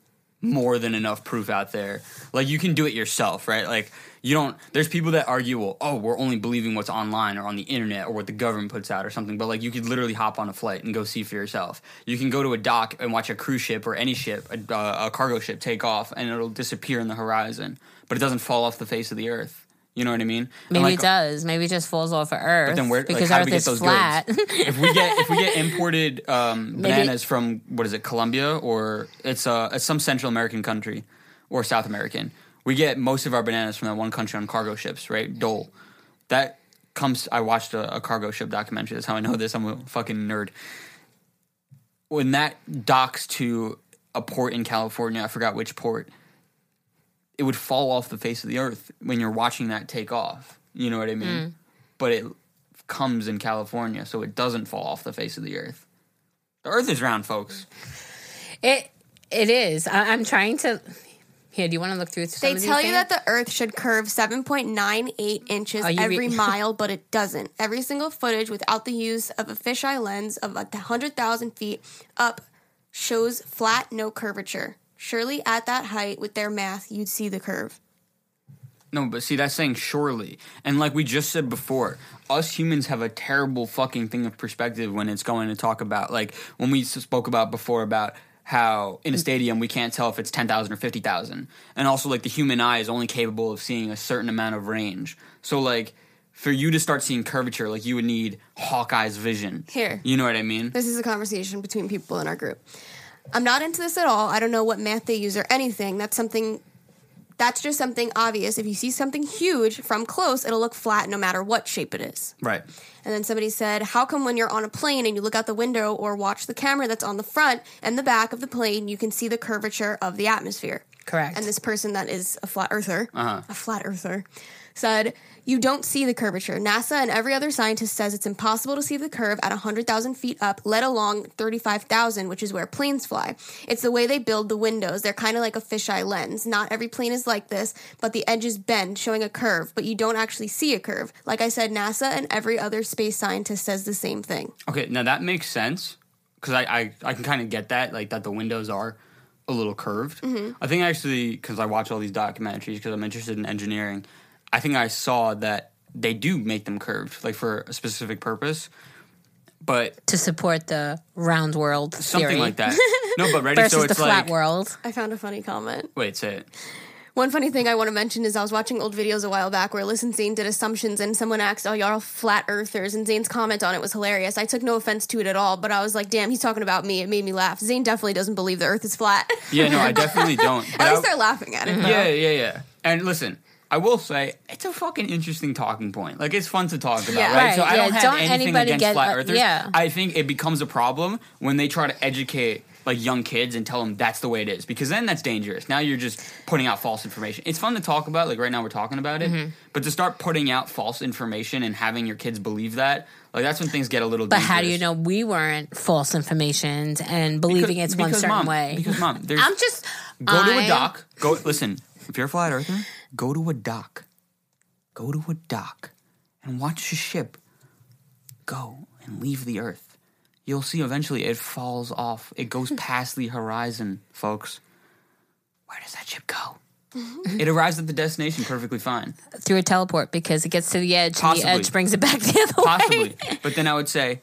more than enough proof out there. Like you can do it yourself, right? Like you don't. There's people that argue, well, oh, we're only believing what's online or on the internet or what the government puts out or something. But like you could literally hop on a flight and go see for yourself. You can go to a dock and watch a cruise ship or any ship, a, a cargo ship, take off and it'll disappear in the horizon, but it doesn't fall off the face of the earth. You know what I mean? Maybe like, it does. Maybe it just falls off of Earth. But then where, like, because do Earth we get is those flat. if we get if we get imported um, bananas from what is it, Colombia or it's uh it's some Central American country or South American, we get most of our bananas from that one country on cargo ships, right? Dole. That comes. I watched a, a cargo ship documentary. That's how I know this. I'm a fucking nerd. When that docks to a port in California, I forgot which port. It would fall off the face of the earth when you're watching that take off. You know what I mean? Mm. But it comes in California, so it doesn't fall off the face of the earth. The earth is round, folks. it it is. I, I'm trying to. Here, do you want to look through? Some They of these tell you that the Earth should curve 7.98 inches Are every re- mile, but it doesn't. Every single footage without the use of a fisheye lens of 100,000 feet up shows flat, no curvature. Surely at that height, with their math, you'd see the curve. No, but see, that's saying surely. And like we just said before, us humans have a terrible fucking thing of perspective when it's going to talk about, like, when we spoke about before about how in a mm. stadium we can't tell if it's 10,000 or 50,000. And also, like, the human eye is only capable of seeing a certain amount of range. So, like, for you to start seeing curvature, like, you would need Hawkeye's vision. Here. You know what I mean? This is a conversation between people in our group. I'm not into this at all. I don't know what math they use or anything. That's something. That's just something obvious. If you see something huge from close, it'll look flat no matter what shape it is. Right. And then somebody said, How come when you're on a plane and you look out the window or watch the camera that's on the front and the back of the plane, you can see the curvature of the atmosphere? Correct. And this person that is a flat earther, Uh-huh. a flat earther, said, You don't see the curvature. NASA and every other scientist says it's impossible to see the curve at 100,000 feet up, let alone 35,000, which is where planes fly. It's the way they build the windows. They're kind of like a fisheye lens. Not every plane is like this, but the edges bend, showing a curve, but you don't actually see a curve. Like I said, NASA and every other space scientist says the same thing. Okay, now that makes sense because I, I, I can kind of get that, like that the windows are a little curved. Mm-hmm. I think actually, because I watch all these documentaries because I'm interested in engineering, I think I saw that they do make them curved, like for a specific purpose. But to support the round world something theory like that. No, but ready. versus so the it's flat like, world. I found a funny comment. wait, say it. One funny thing I want to mention is I was watching old videos a while back where Liss and Zane did assumptions and someone asked, Oh, y'all flat earthers. And Zane's comment on it was hilarious. I took no offense to it at all, but I was like, Damn, he's talking about me. It made me laugh. Zane definitely doesn't believe the earth is flat. Yeah, no, I definitely don't. At least I- they're laughing at it. Mm-hmm. though. Yeah, yeah, yeah. And listen, I will say it's a fucking interesting talking point. Like it's fun to talk about, Yeah. right? Right, So I don't have don't anything against get, flat uh, earthers. yeah. I think it becomes a problem when they try to educate like young kids and tell them that's the way it is because then that's dangerous. Now you're just putting out false information. It's fun to talk about, like right now we're talking about it, Mm-hmm. but to start putting out false information and having your kids believe that, like that's when things get a little. But dangerous. how do you know we weren't false informations and believing Because- it's one because, certain mom, way? Because mom, there's I'm just Go to a doc. Go listen. If you're a flat earther, go to a dock. Go to a dock and watch a ship go and leave the earth. You'll see eventually it falls off. It goes past the horizon, folks. Where does that ship go? Mm-hmm. it arrives at the destination perfectly fine. through a teleport because it gets to the edge and the edge brings it back the other Possibly. way. but then I would say,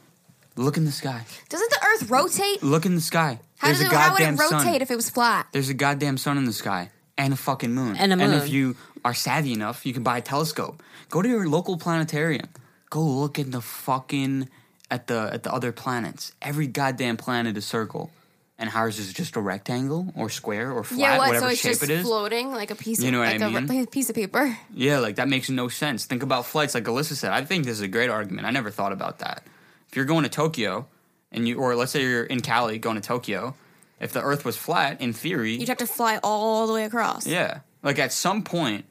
look in the sky. Doesn't the earth rotate? Look in the sky. How, There's does a it, how would it goddamn rotate sun. if it was flat? There's a goddamn sun in the sky and a fucking moon. And a And if you are savvy enough, you can buy a telescope. Go to your local planetarium. Go look at the fucking at the at the other planets. Every goddamn planet is circle. And ours is just a rectangle or square or flat, yeah, what? whatever So it's shape just it is. floating like a piece You of know what like I a, mean? like a piece of paper. Yeah, like that makes no sense. Think about flights, like Alyssa said. I think this is a great argument. I never thought about that. If you're going to Tokyo, and you, or let's say you're in Cali going to Tokyo, if the Earth was flat, in theory, You'd have to fly all the way across. Yeah. Like at some point,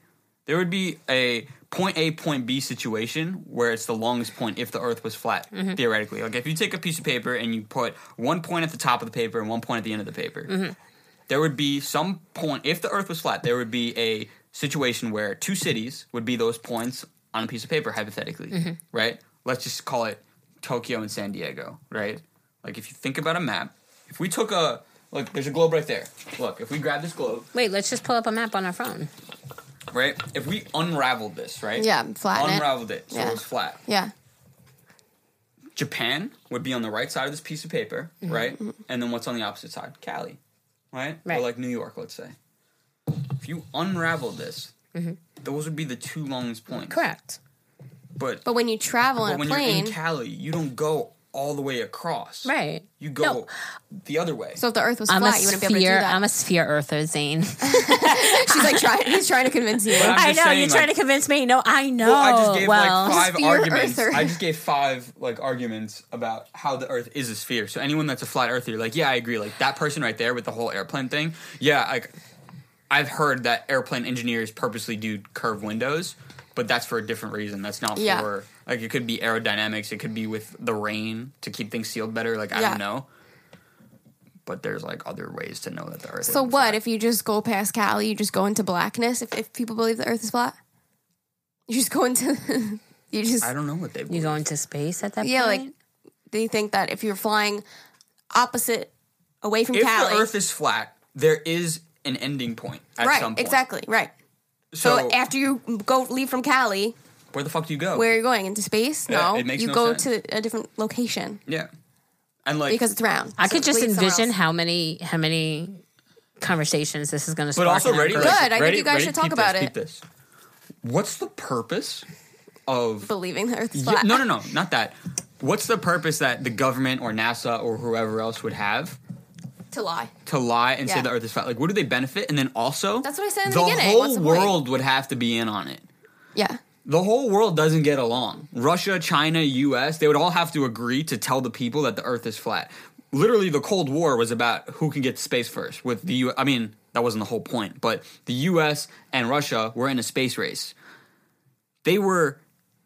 there would be a point A, point B situation where it's the longest point if the Earth was flat, mm-hmm. theoretically. Like if you take a piece of paper and you put one point at the top of the paper and one point at the end of the paper, mm-hmm. there would be some point, if the Earth was flat, there would be a situation where two cities would be those points on a piece of paper, hypothetically, mm-hmm. right? Let's just call it Tokyo and San Diego, right? Like if you think about a map, if we took a Look, there's a globe right there. Look, if we grab this globe, Wait, let's just pull up a map on our phone. right? If we unraveled this, right? Yeah, flatten it. Unraveled it, so Yeah. it was flat. Yeah. Japan would be on the right side of this piece of paper, Mm-hmm, right? And then what's on the opposite side? Cali, right? Or Right. like New York, let's say. If you unravel this, those would be the two longest points. Correct. But, But when you travel but in a when you're plane, in Cali, you don't go all the way across. Right. You go No. the other way. so if the Earth was I'm flat, a you wouldn't be able to do sphere. that. I'm a sphere earther, Zane. She's like trying. He's trying to convince you. I'm I just know saying, you're trying to convince me. No, I know. well, I just gave well, like five arguments. earther. I just gave five like arguments about how the Earth is a sphere. So anyone that's a flat earther, you're like, yeah, I agree. Like that person right there with the whole airplane thing. Yeah, like I've heard that airplane engineers purposely do curved windows, but that's for a different reason. That's not Yeah. for like it could be aerodynamics. It could be with the rain to keep things sealed better. Like I Yeah. don't know. But there's like other ways to know that the Earth. So isn't what flat. if you just go past Cali? You just go into blackness. If, if people believe the Earth is flat, you just go into. you just I don't know what they. you go into space at that point? yeah. Like point. they think that if you're flying opposite away from If Cali, the Earth is flat, there is an ending point at right? some point. Exactly. Right. So, So, after you go leave from Cali, where the fuck do you go? where are you going into space? Yeah, no, it makes you no go sense. to a different location Yeah, and like because it's round. I So could just envision how many how many conversations this is going to But spark. also, in ready? group. Good, Like, I think you guys ready? should talk Keep about this, it. Keep this. What's the purpose of? believing the Earth is Yeah, flat. no, no, no, not that. What's the purpose that the government or NASA or whoever else would have to lie. to lie and say Yeah. the Earth is flat? Like, what do they benefit? And then also, That's what I said in the the beginning. whole What's the point? world would have to be in on it. Yeah. The whole world doesn't get along. Russia, China, US, they would all have to agree to tell the people that the earth is flat. Literally the Cold War was about who can get to space first with the U I mean, that wasn't the whole point, but the US and Russia were in a space race. They were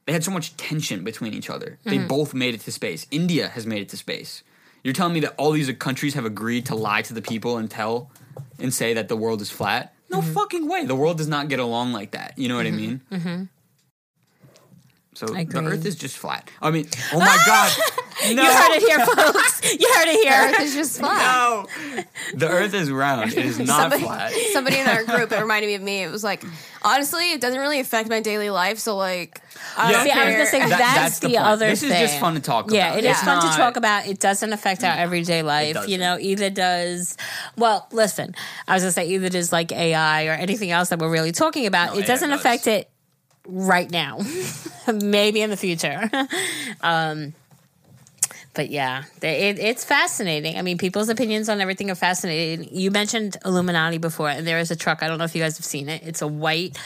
they had so much tension between each other. They mm-hmm. both made it to space. India has made it to space. You're telling me that all these countries have agreed to lie to the people and tell and say that the world is flat? No mm-hmm. fucking way. The world does not get along like that. You know what I mm-hmm. mean? Mm-hmm. So the Earth is just flat. I mean, oh my god, no, You heard it here, folks. You heard it here. The. Earth is just flat. no. The Earth is round. It is not Somebody- flat. Somebody in our group it reminded me of me. It was like, honestly, it doesn't really affect my daily life. So like, I Yeah. don't See, I was gonna say That- that's, that's the the, other This is just fun to talk Yeah, about. it is It's fun to talk about. It doesn't affect our everyday life. You know, either does. Well, listen, I was gonna say either does like AI or anything else that we're really talking about. No, it doesn't does. affect it right now. Maybe in the future. um, but yeah, they- it, it's fascinating. I mean, people's opinions on everything are fascinating. You mentioned Illuminati before, and there is a truck. I don't know if you guys have seen it. It's a white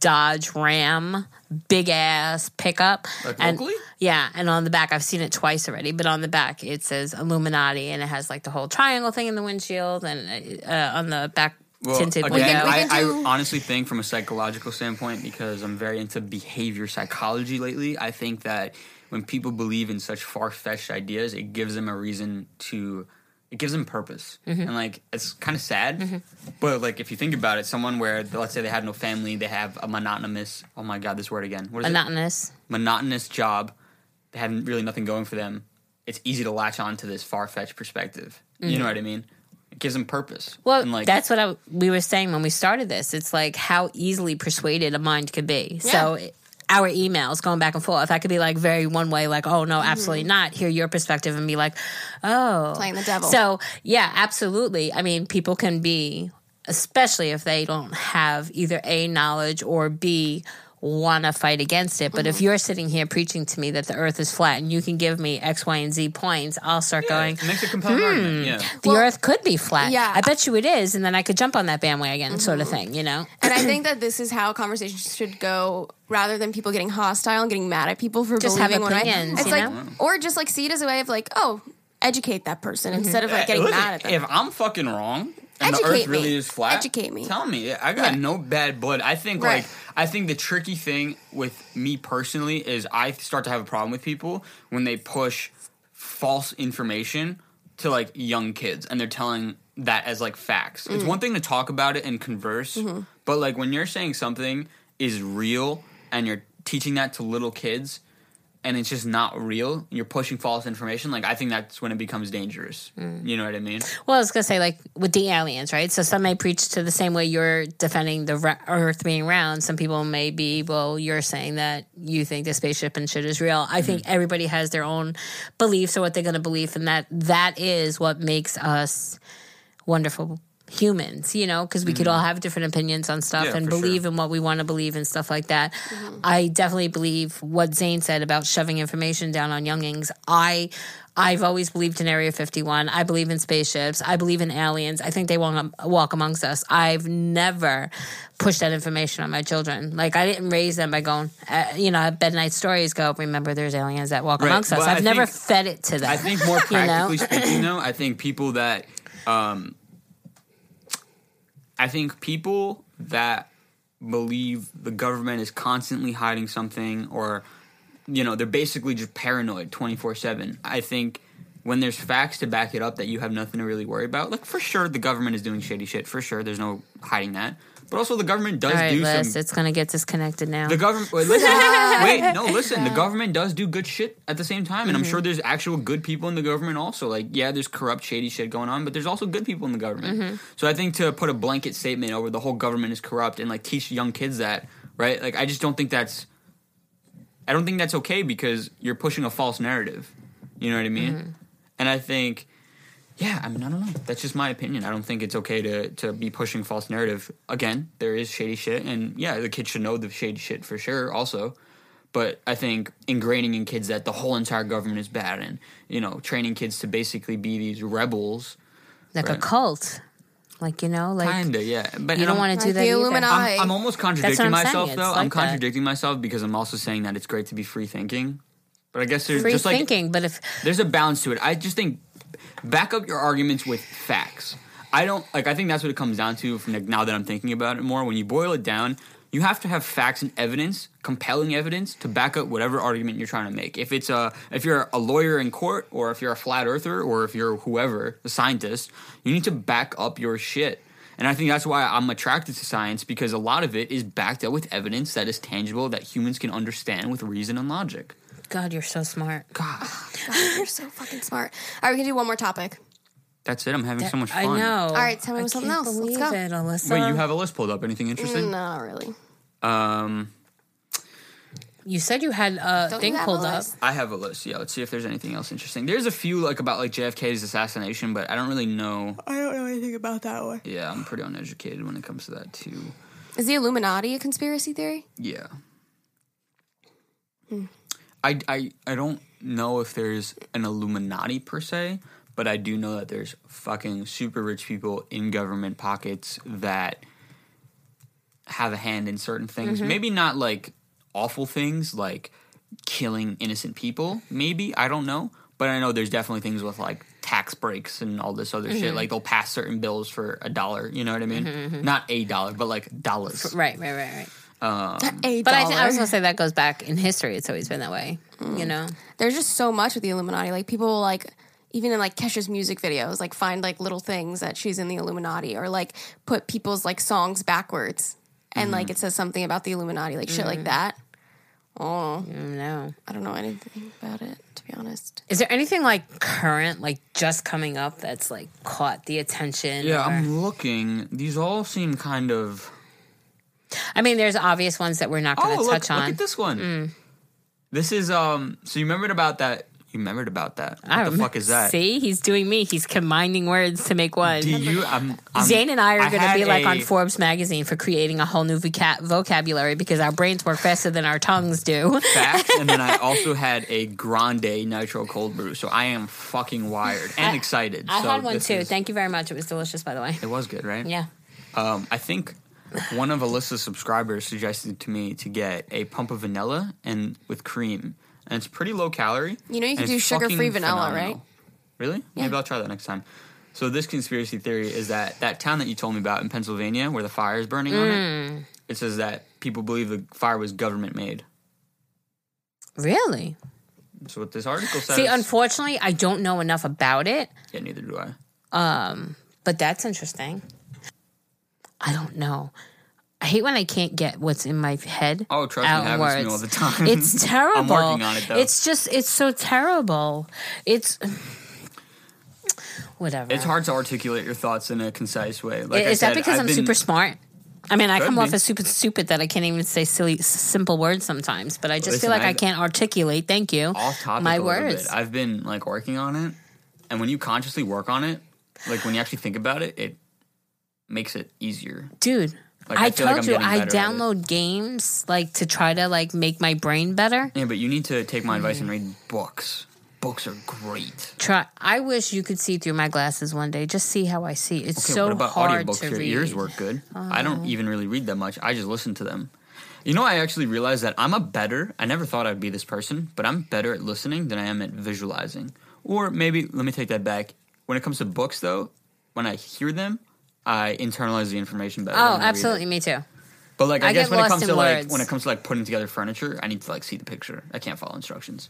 Dodge Ram, big ass pickup. Like and, locally? Yeah, and on the back, I've seen it twice already. But on the back, it says Illuminati, and it has like the whole triangle thing in the windshield, and uh, on the back Well, tinted again, window. I, I honestly think from a psychological standpoint, because I'm very into behavior psychology lately, I think that when people believe in such far fetched ideas, it gives them a reason to. It gives them purpose, Mm-hmm. and like it's kind of sad, but like if you think about it, someone where let's say they had no family, they have a monotonous. Oh my god, this word again. What is it? Monotonous. monotonous job, they had really nothing going for them, it's easy to latch on to this far fetched perspective. You know what I mean? It gives them purpose. Mm-hmm. Well, And, like, that's what I, we were saying when we started this. It's like how easily persuaded a mind could be. So our emails going back and forth, I could be like very one way, like, oh no, absolutely not. Hear your perspective and be like, oh, Playing the devil. So yeah, absolutely. I mean, people can be, especially if they don't have either a knowledge or b want to fight against it. But Mm-hmm. if you're sitting here preaching to me that the Earth is flat and you can give me X, Y, and Z points, I'll start yeah, going. it a compelling argument. Yeah. The Well, Earth could be flat. yeah. I bet you it is, and then I could jump on that bandwagon, sort of thing. You know, And I think that this is how conversations should go, rather than people getting hostile and getting mad at people for Just have believing one way. opinions, It's you like, know? or just like see it as a way of like, oh, educate that person Mm-hmm. instead of like Hey, getting listen, mad at them. If I'm fucking wrong and the Educate Earth really me. is flat, Educate me. Tell me. I got Yeah. no bad blood. I think Right. like I think the tricky thing with me personally is I start to have a problem with people when they push false information to like young kids and they're telling that as like facts. It's Mm. one thing to talk about it and converse, Mm-hmm. but like when you're saying something is real and you're teaching that to little kids, and it's just not real, you're pushing false information, like I think that's when it becomes dangerous. Mm. You know what I mean? Well, I was gonna say like with the aliens, right? So some may preach to the same way you're defending the Earth being round. Some people may be, well, you're saying that you think the spaceship and shit is real. I think mm-hmm. everybody has their own beliefs or what they're gonna believe, and that that is what makes us wonderful humans. You know, because we could all have different opinions on stuff Yeah, and for sure. believe in what we want to believe and stuff like that. I definitely believe what Zane said about shoving information down on youngings. I I've always believed in Area 51. I believe in spaceships. I believe in aliens. I think they walk, walk amongst us. I've never pushed that information on my children. Like I didn't raise them by going, uh, you know, at bednight stories go, remember there's aliens that walk Right, amongst us. I've I never think- fed it to them. I think more you know? practically speaking, though, I think people that, um, I think people that believe the government is constantly hiding something, or you know, they're basically just paranoid twenty four seven. I think when there's facts to back it up that you have nothing to really worry about, like for sure the government is doing shady shit. For sure, there's no hiding that. But also, the government does All right, do Liss, some it's going to get disconnected now. the government. Wait, wait, no, listen. The government does do good shit at the same time, and I'm sure mm-hmm. there's actual good people in the government also. Like, yeah, there's corrupt, shady shit going on, but there's also good people in the government. Mm-hmm. So I think to put a blanket statement over the whole government is corrupt and like teach young kids that, right? Like, I just don't think that's. I don't think that's okay because you're pushing a false narrative. You know what I mean? Mm-hmm. And I think. Yeah, I mean, I don't know. That's just my opinion. I don't think it's okay to to be pushing false narrative. Again, there is shady shit, and yeah, the kids should know the shady shit for sure. Also, but I think ingraining in kids that the whole entire government is bad, and you know, training kids to basically be these rebels, like a cult. Like, you know, like kinda, yeah. But you don't want to do Like that the. Illuminati. I'm, I'm almost contradicting I'm saying. myself It's though. like I'm that. contradicting myself because I'm also saying that it's great to be free thinking. But I guess there's Free just like thinking, but if there's a balance to it. I just think back up your arguments with facts. I don't like. I think that's what it comes down to. From like, now that I'm thinking about it more, when you boil it down, you have to have facts and evidence, compelling evidence, to back up whatever argument you're trying to make. If it's a if you're a lawyer in court, or if you're a flat earther, or if you're whoever, a scientist, you need to back up your shit. And I think that's why I'm attracted to science because a lot of it is backed up with evidence that is tangible that humans can understand with reason and logic. God, you're so smart. God, You're so fucking smart. All right, we can do one more topic. that's it. I'm having so much fun. I know. All right, tell me something else. Let's go. It, Alyssa. Wait, you have a list pulled up? Anything interesting? Not really. Um, You said you had a Don't thing you have pulled a up. list? I have a list. Yeah, let's see if there's anything else interesting. There's a few like about like JFK's assassination, but I don't really know. I don't know anything about that one. Yeah, I'm pretty uneducated when it comes to that too. Is the Illuminati a conspiracy theory? Yeah. I, I I don't know if there's an Illuminati per se, but I do know that there's fucking super rich people in government pockets that have a hand in certain things. Mm-hmm. Maybe not like awful things like killing innocent people, maybe, I don't know. But I know there's definitely things with like tax breaks and all this other shit. Mm-hmm. Like they'll pass certain bills for a dollar, you know what I mean? Mm-hmm, not a dollar, but like dollars. Right, right, right, right. Um, A But I, think, I was gonna say that goes back in history. It's always been that way. You know. There's just so much with the Illuminati. Like people like even in like Kesha's music videos, like find like little things that she's in the Illuminati, or like put people's like songs backwards, and like mm. it says something about the Illuminati, like shit like mm. that. Oh, No. I don't know anything about it to be honest. Is there anything like current, like just coming up that's like caught the attention? Yeah, or- I'm looking. These all seem kind of. I mean, there's obvious ones that we're not going Oh, to look, touch look on. at this one. This is um. So you remembered about that? You remembered about that? What I the fuck is that? See, he's doing me. He's combining words to make one. Do you? I'm, I'm, Zane and I are going to be like a- on Forbes magazine for creating a whole new voca- vocabulary because our brains work faster than our tongues do. facts, and then I also had a grande nitro cold brew. So I am fucking wired and excited. I So had one too. is- Thank you very much. It was delicious, by the way. It was good, right? Yeah. Um, I think one of Alyssa's subscribers suggested to me to get a pump of vanilla and with cream, and it's pretty low calorie. You know you can do sugar-free vanilla, phenomenal. right? Really? Maybe I'll try that next time. So this conspiracy theory is that that town that you told me about in Pennsylvania, where the fire is burning on Mm. it, it says that people believe the fire was government made. Really? So what this article says? See, unfortunately, I don't know enough about it, yeah, neither do I. Um, but that's interesting. I don't know. I hate when I can't get what's in my head. Oh, trust me, happens to me words. all the time. It's terrible. I'm working on it though. It's just it's so terrible. It's whatever. It's hard to articulate your thoughts in a concise way. Like I Is that because I've I'm been- super smart? I mean, I Could come off as super stupid that I can't even say silly, simple words sometimes. But I just feel like I I've- can't articulate. Thank you. off topic My words. bit. I've been like working on it, and when you consciously work on it, like when you actually think about it, it makes it easier. Dude, Like, I, I feel like told you I better at it. download games like to try to like make my brain better. Yeah, but you need to take my advice Mm. and read books. Books are great. Try. I wish you could see through my glasses one day. Just see how I see. It's Okay, so what about hard audiobooks? to Your read. ears work good. I don't Oh. even really read that much. I just listen to them. You know, I actually realized that I'm a better. I never thought I'd be this person, but I'm better at listening than I am at visualizing. Or maybe let me take that back. When it comes to books, though, when I hear them, I internalize the information better. Oh, when I read it. absolutely, me too. But like, I, I guess get when it lost comes in to like words. when it comes to like putting together furniture, I need to like see the picture. I can't follow instructions.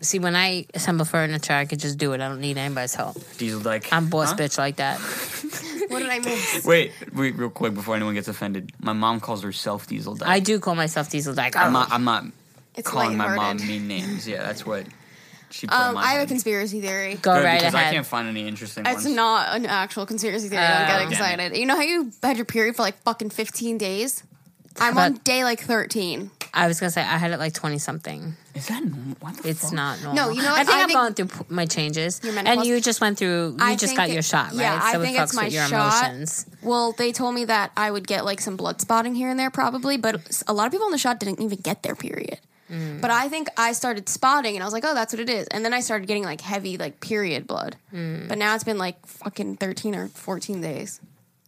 See, when I assemble furniture, I could just do it. I don't need anybody's help. Diesel like I'm boss huh? bitch like that. What did I miss? Wait, wait, real quick before anyone gets offended. My mom calls herself Diesel Dyke. I do call myself Diesel Dyke. I'm not. I'm not It's calling my mom mean names. Yeah, that's what she put in Um, my I have a conspiracy theory. Go Good, right because I can't find any interesting It's ones. not an actual conspiracy theory. Don't Oh. get Damn it. excited. You know how you had your period for like fucking 15 days? I'm But- on day like 13. I was gonna say I had it like twenty something. Is that normal? What the It's fuck? not normal. No, you know what? I think I I'm think- going through p- my changes, Your and you just went through. You I just think got it- your shot, right? Yeah, I so think it fucks it's my with your shot. emotions. Well, they told me that I would get like some blood spotting here and there probably, but a lot of people on the shot didn't even get their period. Mm. But I think I started spotting and I was like, oh, that's what it is. And then I started getting like heavy, like period blood. Mm. But now it's been like fucking 13 or 14 days.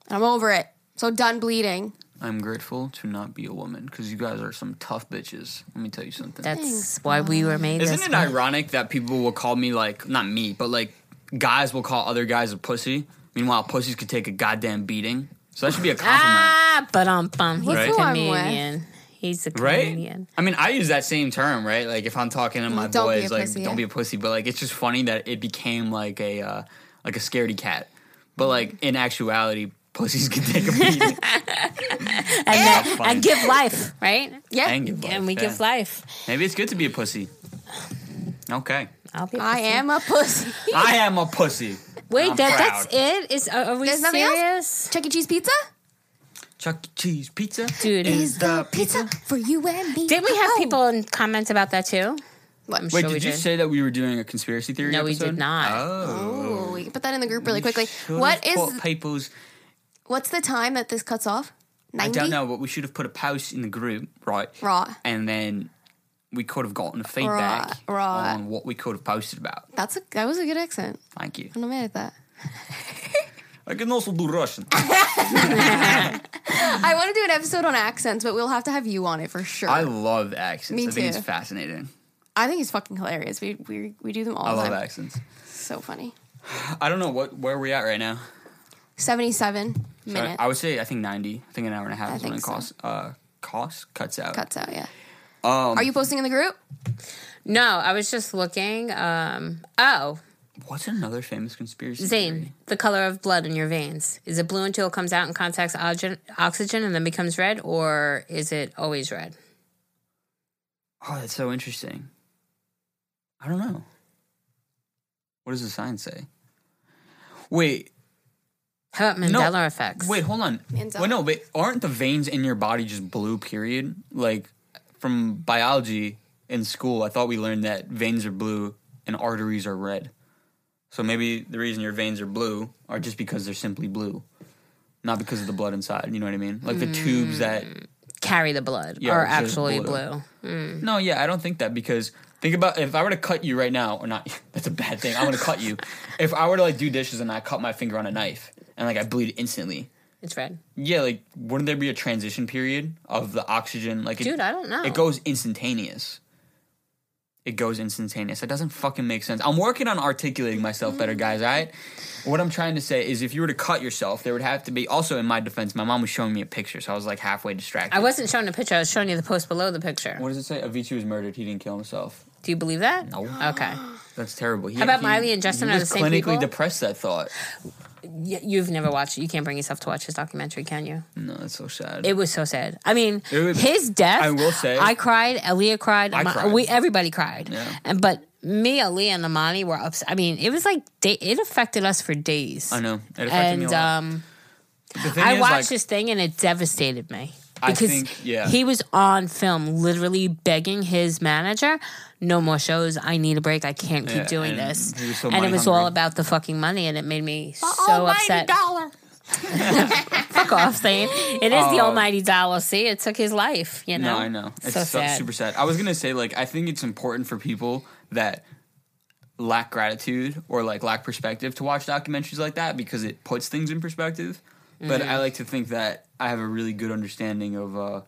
And I'm over it. So done bleeding. I'm grateful to not be a woman because you guys are some tough bitches. Let me tell you something. That's why we were made. Isn't this it way. ironic that people will call me like not me, but like guys will call other guys a pussy? Meanwhile, pussies could take a goddamn beating. So that should be a compliment, Ah, but um, bum. He's Look a who I'm with. comedian. He's a right? comedian. I mean, I use that same term, right? Like if I'm talking to my Don't boys, like pussy, don't yeah. be a pussy, but like it's just funny that it became like a uh, like a scaredy cat. But like in actuality, pussies can take a beating. And, then, and give life, right? Yeah. and give life, and we yeah. give life. Maybe it's good to be a pussy. Okay. I'll be. a I pussy. am a pussy. I am a pussy. Wait, that, that's it? Is are, are we There's nothing else? serious? Chuck E. Cheese pizza? Chuck E. Cheese pizza. Dude, Is the pizza for you and me? Did we have Oh. people in comments about that too? What? I'm Wait, sure did we you did. say that we were doing a conspiracy theory? No, we did not. Oh, Oh, we can put that in the group really quickly. Should've What is put people's? what's the time that this cuts off? I 90? don't know, but we should have put a post in the group, right? Right. And then we could have gotten feedback Right, right. on what we could have posted about. That's a that was a good accent. Thank you. I'm not mad at that. I can also do Russian. I want to do an episode on accents, but we'll have to have you on it for sure. I I, love accents. Me I think it's fascinating. I think it's fucking hilarious. We we we do them all I the love time. accents. So funny. I don't know what where are we at right now. Seventy-seven So minutes I would say I think ninety. I think an hour and a half I is when think it so. costs. Uh, costs cuts out. cuts out. Yeah. Um, Are you posting in the group? No, I was just looking. Um, oh, What's another famous conspiracy? Zane, theory? the color of blood in your veins. Is it blue until it comes out and contacts oxygen, oxygen and then becomes red, or is it always red? Oh, that's so interesting. I don't know. What does the science say? Wait, How about Mandela effects? wait, hold on. Mandela. Wait, no, but aren't the veins in your body just blue? Period. Like from biology in school, I thought we learned that veins are blue and arteries are red. So maybe the reason your veins are blue are just because they're simply blue, not because of the blood inside. You know what I mean? Like the tubes that mm. carry the blood Yeah, are actually blue. blue. Mm. No, yeah, I don't think that because think about if I were to cut you right now, or not, that's a bad thing. I'm gonna cut you. If I were to like do dishes and I cut my finger on a knife and like I bleed instantly, It's red. yeah, like wouldn't there be a transition period of the oxygen? Like, it, Dude, I don't know. It goes instantaneous. It goes instantaneous. It doesn't fucking make sense. I'm working on articulating myself better, mm-hmm. guys. All right. What I'm trying to say is, if you were to cut yourself, there would have to be. Also, in my defense, my mom was showing me a picture, so I was like halfway distracted. I wasn't showing a picture. I was showing you the post below the picture. what does it say? Avicii was murdered. He didn't kill himself. Do you believe that? No. Okay. That's terrible. He, How about he- Miley and Justin he are was the same clinically people? depressed. That thought. You've never watched it. You can't bring yourself to watch his documentary, can you? No, it's so sad. It was so sad. I mean, was- his death. I will say- I cried. Elliot cried. I cried. We everybody cried. Yeah. And but me, Aaliyah, and Amani were upset. I mean, it was like day, it affected us for days. I know. It affected me And a lot. um, I is, watched like, this thing and it devastated me. I Because think- yeah. he was on film, literally begging his manager, "No more shows. I need a break. I can't keep Yeah, doing and this." so and it money was all about the fucking money, and it made me so upset. dollar. Fuck off, saying it is the Oh. almighty dollar. See, it took his life. You know. No, I know. It's so so sad. super sad. I was gonna say, like, I think it's important for people that lack gratitude or like lack perspective to watch documentaries like that because it puts things in perspective. But Mm-hmm. I like to think that I have a really good understanding of uh,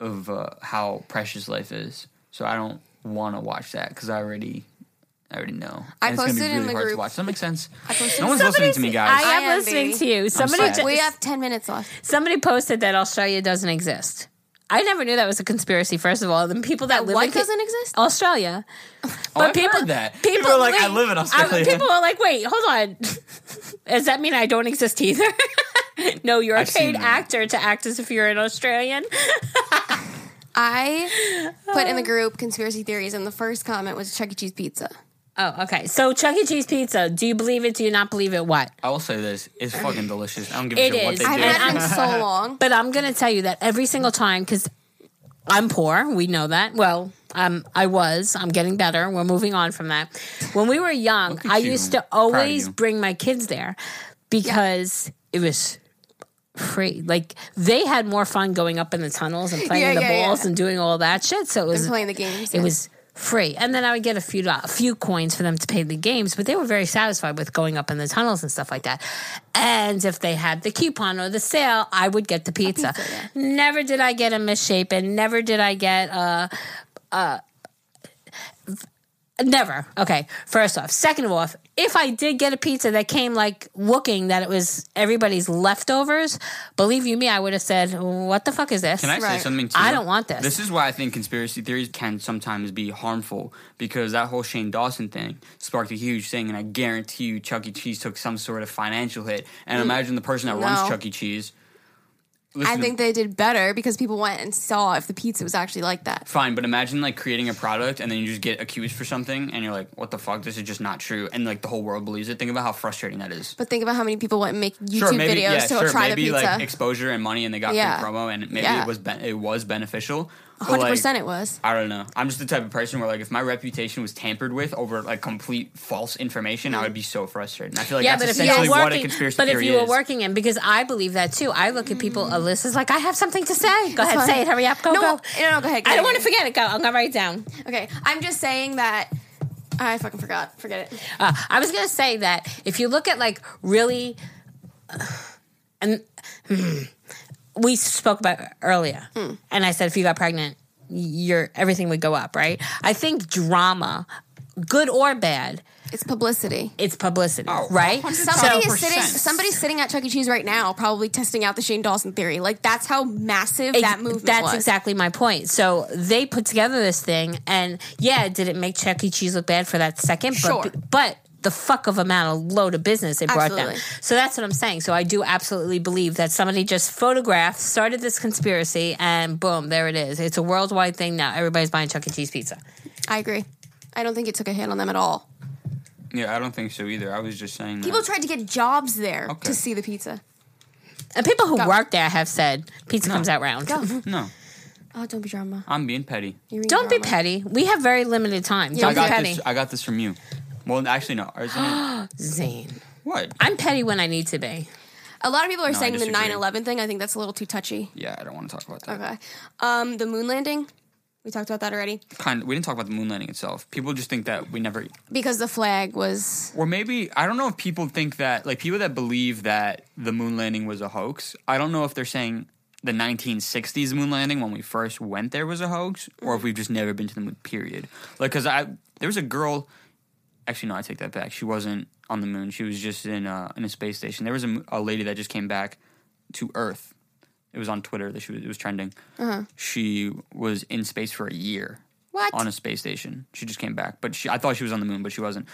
of uh, how precious life is. So I don't want to watch that because I already. I already know. I And it's gonna be posted in really the hard group- to watch. That make sense? I posted No one's listening to me, guys. I am I am, listening baby. to you. Somebody, sad. ju- We have ten minutes left. somebody posted that Australia doesn't exist. I never knew that was a conspiracy. First of all, the people that, live What in doesn't exist? Australia. Oh, I've heard that. People are like, I live in Australia. people are like, wait, hold on. Does that mean I don't exist either? no, you're a I've seen paid that. actor to act as if you're an Australian. I put in the group conspiracy theories, and the first comment was Chuck E. Cheese pizza. Oh, okay. So Chuck E. Cheese pizza. Do you believe it? Do you not believe it? What? I will say this: it's fucking delicious. I don't give It a shit what is. they I do. haven't had it in so long. But I'm gonna tell you that every single time because I'm poor. We know that. Well, um, I was. I'm getting better. We're moving on from that. When we were young, Look at I you. used to Proud of always you. bring my kids there because it was free. Like they had more fun going up in the tunnels and playing Yeah, in the yeah, balls yeah. and doing all that shit. So it was And playing the games. It was free, and then I would get a few a few coins for them to pay the games. But they were very satisfied with going up in the tunnels and stuff like that. And if they had the coupon or the sale, I would get the pizza. pizza. Never did I get a misshapen. Never did I get a. uh. Never. Okay. First off. Second of all, if I did get a pizza that came like looking that it was everybody's leftovers, believe you me, I would have said, "What the fuck is this?" Can I say Right. something too? I don't want this. This is why I think conspiracy theories can sometimes be harmful because that whole Shane Dawson thing sparked a huge thing, and I guarantee you Chuck E. Cheese took some sort of financial hit. And mm. imagine the person that runs No. Chuck E. Cheese. I think they did better because people went and saw if the pizza was actually like that. Fine, but imagine like creating a product and then you just get accused for something, and you're like, "What the fuck? This is just not true," and like the whole world believes it. Think about how frustrating that is. But think about how many people went and make YouTube sure, maybe videos yeah, to sure, try maybe the pizza. like exposure and money, and they got Yeah. free promo, and maybe Yeah. it was ben- it was beneficial. But, Hundred like, percent, it was. I don't know. I'm just the type of person where like if my reputation was tampered with over like complete false information, I would be so frustrated. And I feel like yeah, that's but if you essentially were what a working, conspiracy but if you were is. working in, because I believe that too. I look at people. Alyssa's like, I have something to say. Go ahead, fine. say it. Hurry up. Go No, go. no, no, go ahead, go I don't want to forget it. Go. I'm gonna write it down. Okay, I'm just saying that. I fucking forgot. Forget it. Uh, I was gonna say that if you look at like really, and hmm, we spoke about earlier, Hmm. and I said if you got pregnant, your everything would go up, right? I think drama, good or bad, It's publicity. it's publicity, Oh, right? 100%. Somebody is sitting. Somebody's sitting at Chuck E. Cheese right now, probably testing out the Shane Dawson theory. Like that's how massive Ex- that movement That's was. exactly my point. So they put together this thing, and yeah, did it make Chuck E. Cheese look bad for that second? Sure. But, but the fuck of amount of load of business it brought them. Absolutely. So that's what I'm saying. So I do absolutely believe that somebody just photographed, started this conspiracy, and boom, there it is. It's a worldwide thing now. Everybody's buying Chuck E. Cheese pizza. I agree. I don't think it took a hit on them at all. Yeah, I don't think so either. I was just saying. People that. tried to get jobs there Okay. to see the pizza. And people who Go. work there have said pizza comes out round. Go. no, Oh, don't be drama. I'm being petty. Being Don't be petty. We have very limited time. Yeah, Don't I be petty. this. I got this from you. Well, actually, no. Isn't? Zane. what? I'm petty when I need to be. A lot of people are No, I saying the disagree. 9/11 thing. I think that's a little too touchy. Yeah, I don't want to talk about that. Okay. Um, the moon landing. We talked about that already Kind. we didn't talk about the moon landing itself. People just think that we never because the flag was. Or maybe I don't know if people think that like people that believe that the moon landing was a hoax. I don't know if they're saying the 1960s moon landing when we first went there was a hoax, or if we've just never been to the moon. Period. Like, cause I there was a girl. Actually, no, I take that back. She wasn't on the moon. She was just in a, in a space station. There was a, a lady that just came back to Earth. It was on Twitter that she was, it was trending. Uh-huh. She was in space for a year What? on a space station. She just came back, but she, I thought she was on the moon, but she wasn't.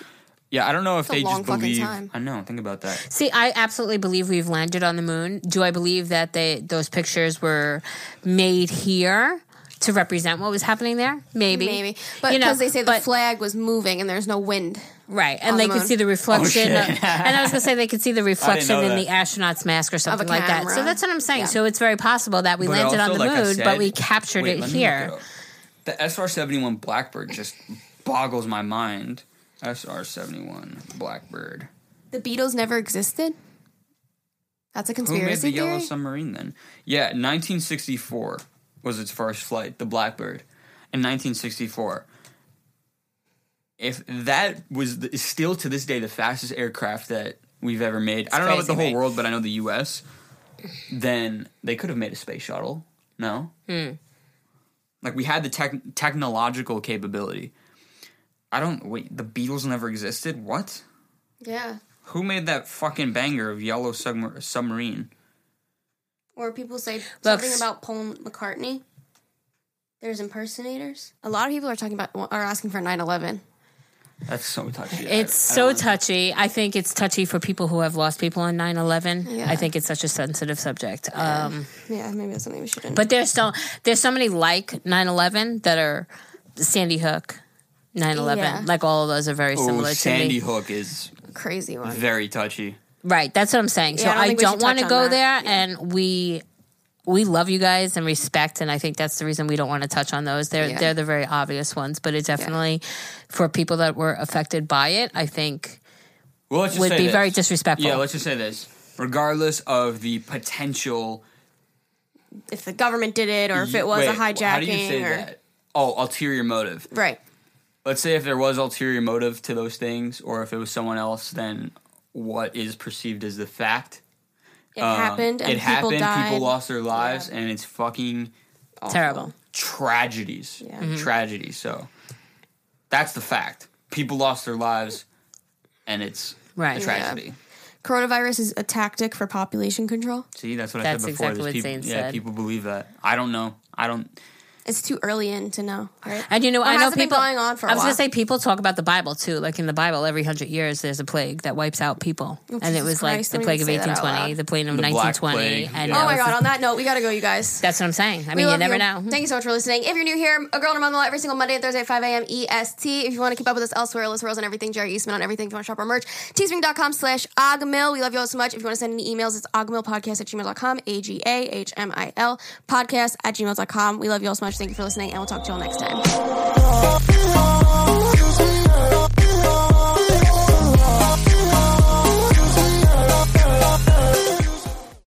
Yeah, I don't know if a they long just fucking believe. time. I know. Think about that. See, I absolutely believe we've landed on the moon. Do I believe that they those pictures were made here to represent what was happening there? Maybe, Maybe, but You because know, they say the but- flag was moving and there's no wind. Right, and on they the could see the oh, reflection. Oh, of, and I was gonna say they could see the reflection in that. the astronaut's mask or something like that. So that's what I'm saying. Yeah. So it's very possible that we But landed on the like moon, said- but we captured Wait, it let me look here. up. The SR seventy one Blackbird just boggles my mind. SR seventy one Blackbird. The Beatles never existed. That's a conspiracy Who made conspiracy the Yellow. Submarine then? Yeah, 1964 was its first flight, the Blackbird. In 1964. If that was the, still to this day the fastest aircraft that we've ever made, I don't know about the whole world, but I know the U.S. Then they could have made a space shuttle. No, Hmm. like we had the tech, technological capability. I don't wait. The Beatles never existed. What? yeah. Who made that fucking banger of Yellow Submar- Submarine? Or people say Look, something about Paul McCartney. There's impersonators. A lot of people are talking about are asking for 9/11. That's so touchy. It's I- I so don't- touchy. I think it's touchy for people who have lost people on 9-11. Yeah. I think it's such a sensitive subject. Um, Yeah, maybe that's something we shouldn't. but there's still there's so many like 9-11 that are Sandy Hook, 9-11. Yeah. Like all of those are very Oh, similar to Sandy me. Hook is crazy one. very touchy. Right. That's what I'm saying. So Yeah, I don't think we don't should want to touch go on there, that. Yeah. and we we love you guys and respect, and I think that's the reason we don't want to touch on those. They're Yeah. they're the very obvious ones, but it definitely for people that were affected by it, I think Well, let's just would say be this. very disrespectful. Yeah, let's just say this. Regardless of the potential, If the government did it, or if it was Wait, a hijacking, How do you say or that? Oh, ulterior motive. right. Let's say if there was ulterior motive to those things, or if it was someone else, then what is perceived as the fact? It Um, happened. And it people happened. Died. People lost their lives, and it's fucking terrible. tragedies. Yeah. Mm-hmm. Mhm. Tragedies. So that's the fact. People lost their lives, and it's Right. a tragedy. Coronavirus is a tactic for population control. See, that's what That's I said before. exactly people, yeah, said. people believe that. I don't know. I don't. It's too early in to know, right? And you know, Or I know has it been people going on for a I was while? gonna say people talk about the Bible too. Like in the Bible, every hundred years there's a plague that wipes out people, oh, and it was Christ, like the plague of say that out 1820, the plague of The 1920, Plague, and yeah. Oh my god! On that note, we gotta go, you guys. that's what I'm saying. I We mean, you love never know. Thank you so much for listening. If you're new here, a girl and a mom every single Monday and Thursday at 5 a.m. EST. If you want to keep up with us elsewhere, Alyssa Rose on everything, Geri Eastman on everything. If you want to shop our merch, teespring.com slash agahmil. We love you all so much. If you want to send any emails, it's agahmilpodcast at gmail.com, A-G-A-H-M-I-L, podcast at gmail.com. We love you all so much. Thank you for listening, and we'll talk to you all next time.